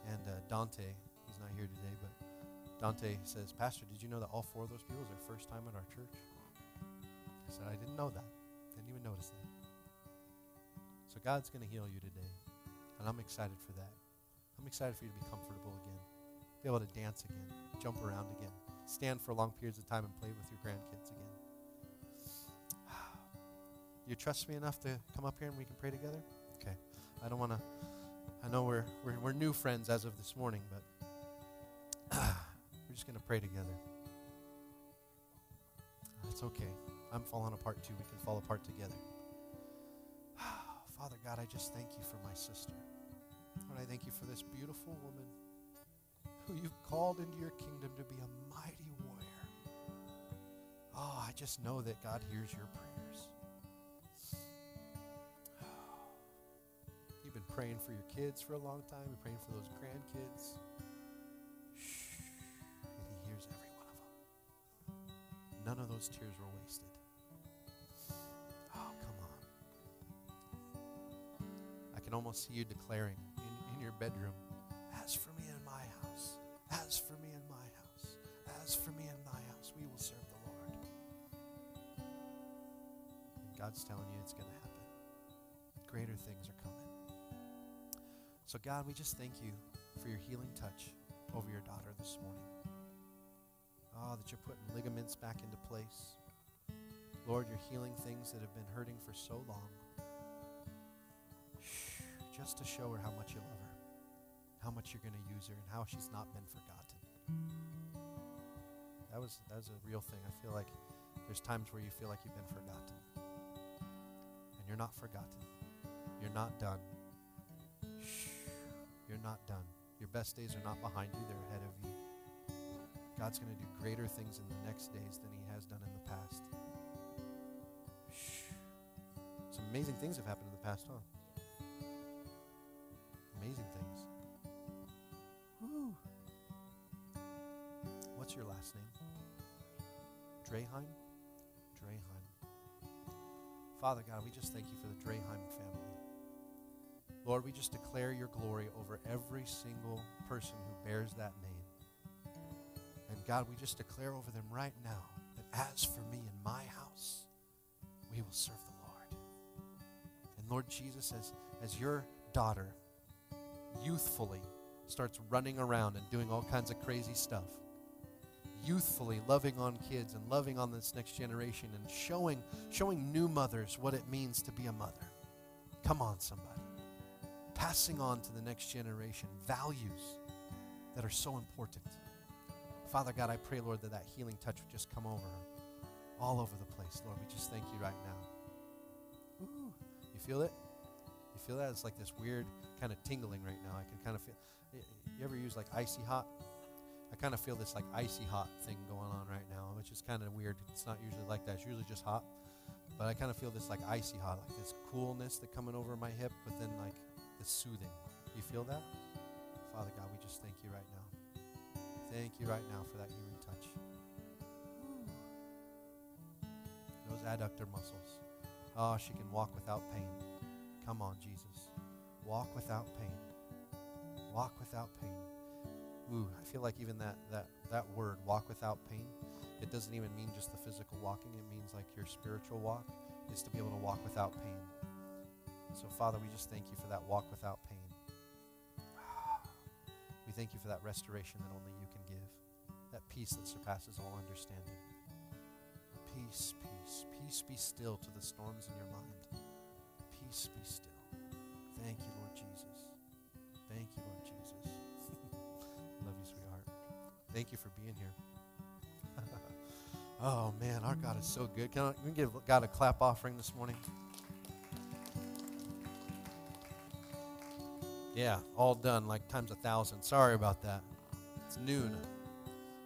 And uh, Dante, he's not here today, but Dante says, Pastor, did you know that all four of those people is their first time at our church? I I didn't know that. Didn't even notice that. So God's going to heal you today. And I'm excited for that. I'm excited for you to be comfortable again, be able to dance again, jump around again, stand for long periods of time and play with your grandkids again. You trust me enough to come up here and we can pray together? Okay. I don't want to, I know we're, we're, we're new friends as of this morning, but we're just going to pray together. It's okay. I'm falling apart too. We can fall apart together. Father God, I just thank you for my sister. Lord, I thank you for this beautiful woman who you've called into your kingdom to be a mighty warrior. Oh, I just know that God hears your prayers. You've been praying for your kids for a long time. You're praying for those grandkids. None of those tears were wasted. Oh, come on. I can almost see you declaring in, in your bedroom, as for me and my house, as for me and my house, as for me and my house, we will serve the Lord. And God's telling you it's going to happen. Greater things are coming. So, God, we just thank you for your healing touch over your daughter this morning. That you're putting ligaments back into place. Lord, you're healing things that have been hurting for so long. Just to show her how much you love her, how much you're going to use her, and how she's not been forgotten. That was that was a real thing. I feel like there's times where you feel like you've been forgotten. And you're not forgotten. You're not done. You're not done. Your best days are not behind you, they're ahead of you. God's going to do greater things in the next days than he has done in the past. Some amazing things have happened in the past, huh? Amazing things. Woo. What's your last name? Draheim? Draheim. Father God, we just thank you for the Draheim family. Lord, we just declare your glory over every single person who bears that name. God, we just declare over them right now that as for me and my house, we will serve the Lord. And Lord Jesus, as, as your daughter youthfully starts running around and doing all kinds of crazy stuff, youthfully loving on kids and loving on this next generation and showing, showing new mothers what it means to be a mother. Come on, somebody. Passing on to the next generation values that are so important. Father God, I pray, Lord, that that healing touch would just come over her all over the place. Lord, we just thank you right now. Ooh, you feel it? You feel that? It's like this weird kind of tingling right now. I can kind of feel. You ever use like icy hot? I kind of feel this like icy hot thing going on right now, which is kind of weird. It's not usually like that. It's usually just hot. But I kind of feel this like icy hot, like this coolness that coming over my hip, but then like the soothing. You feel that? Father God, we just thank you right now. Thank you right now for that healing touch. Those adductor muscles. Oh, she can walk without pain. Come on, Jesus. Walk without pain. Walk without pain. Ooh, I feel like even that, that, that word, walk without pain, it doesn't even mean just the physical walking. It means like your spiritual walk is to be able to walk without pain. So, Father, we just thank you for that walk without pain. We thank you for that restoration that only you peace that surpasses all understanding. Peace, peace, peace be still to the storms in your mind. Peace be still. Thank you, Lord Jesus. Thank you, Lord Jesus. Love you, sweetheart. Thank you for being here. oh, man, our God is so good. Can, we give God a clap offering this morning? Yeah, all done, like times a thousand. Sorry about that. It's noon.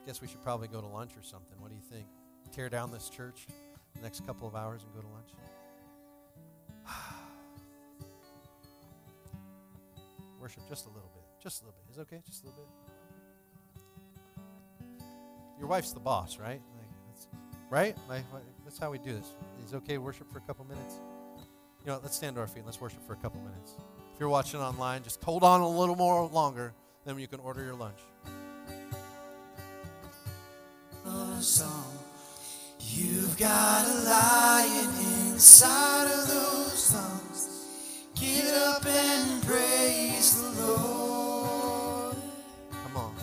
I guess we should probably go to lunch or something. What do you think? Tear down this church the next couple of hours and go to lunch? Worship just a little bit. Just a little bit. Is it okay? Just a little bit? Your wife's the boss, right? Like, that's, right? Like, that's how we do this. Is okay worship for a couple minutes? You know, let's stand to our feet and let's worship for a couple minutes. If you're watching online, just hold on a little more longer, then you can order your lunch. Got a lion inside of those lungs. Get up and praise the Lord. Come on.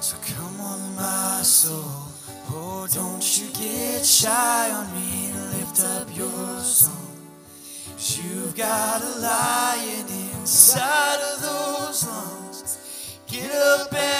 So come on, my soul. Oh, don't you get shy on me. Lift up your song. You've got a lion inside of those lungs. Get up and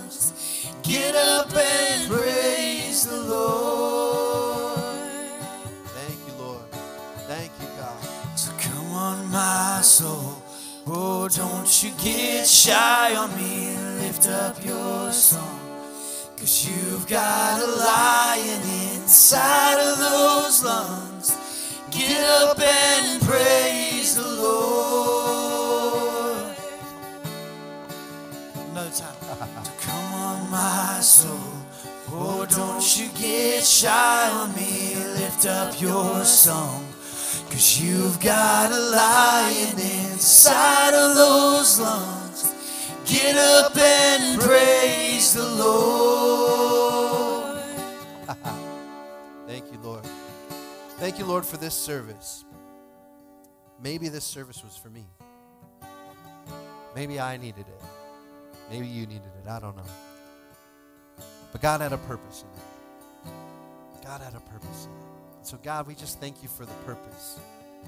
Get up and praise the Lord. Thank you, Lord. Thank you, God. So come on, my soul. Oh, don't you get shy on me. Lift up your song. Cause you've got a lion inside of those lungs. Get up and praise the Lord. Soul. Oh, don't you get shy on me. Lift up your song. Cause you've got a lion inside of those lungs. Get up and praise the Lord. Thank you, Lord. Thank you, Lord, for this service. Maybe this service was for me. Maybe I needed it. Maybe you needed it. I don't know. But God had a purpose in it. God had a purpose in it. So, God, we just thank you for the purpose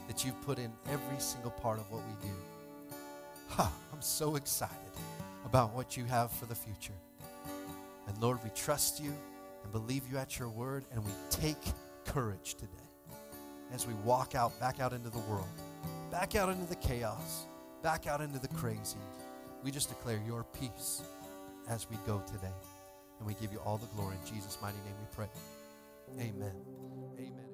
that you've put in every single part of what we do. Ha, I'm so excited about what you have for the future. And Lord, we trust you and believe you at your word, and we take courage today as we walk out, back out into the world, back out into the chaos, back out into the crazy. We just declare your peace as we go today. And we give you all the glory. In Jesus' mighty name we pray. Amen. Amen.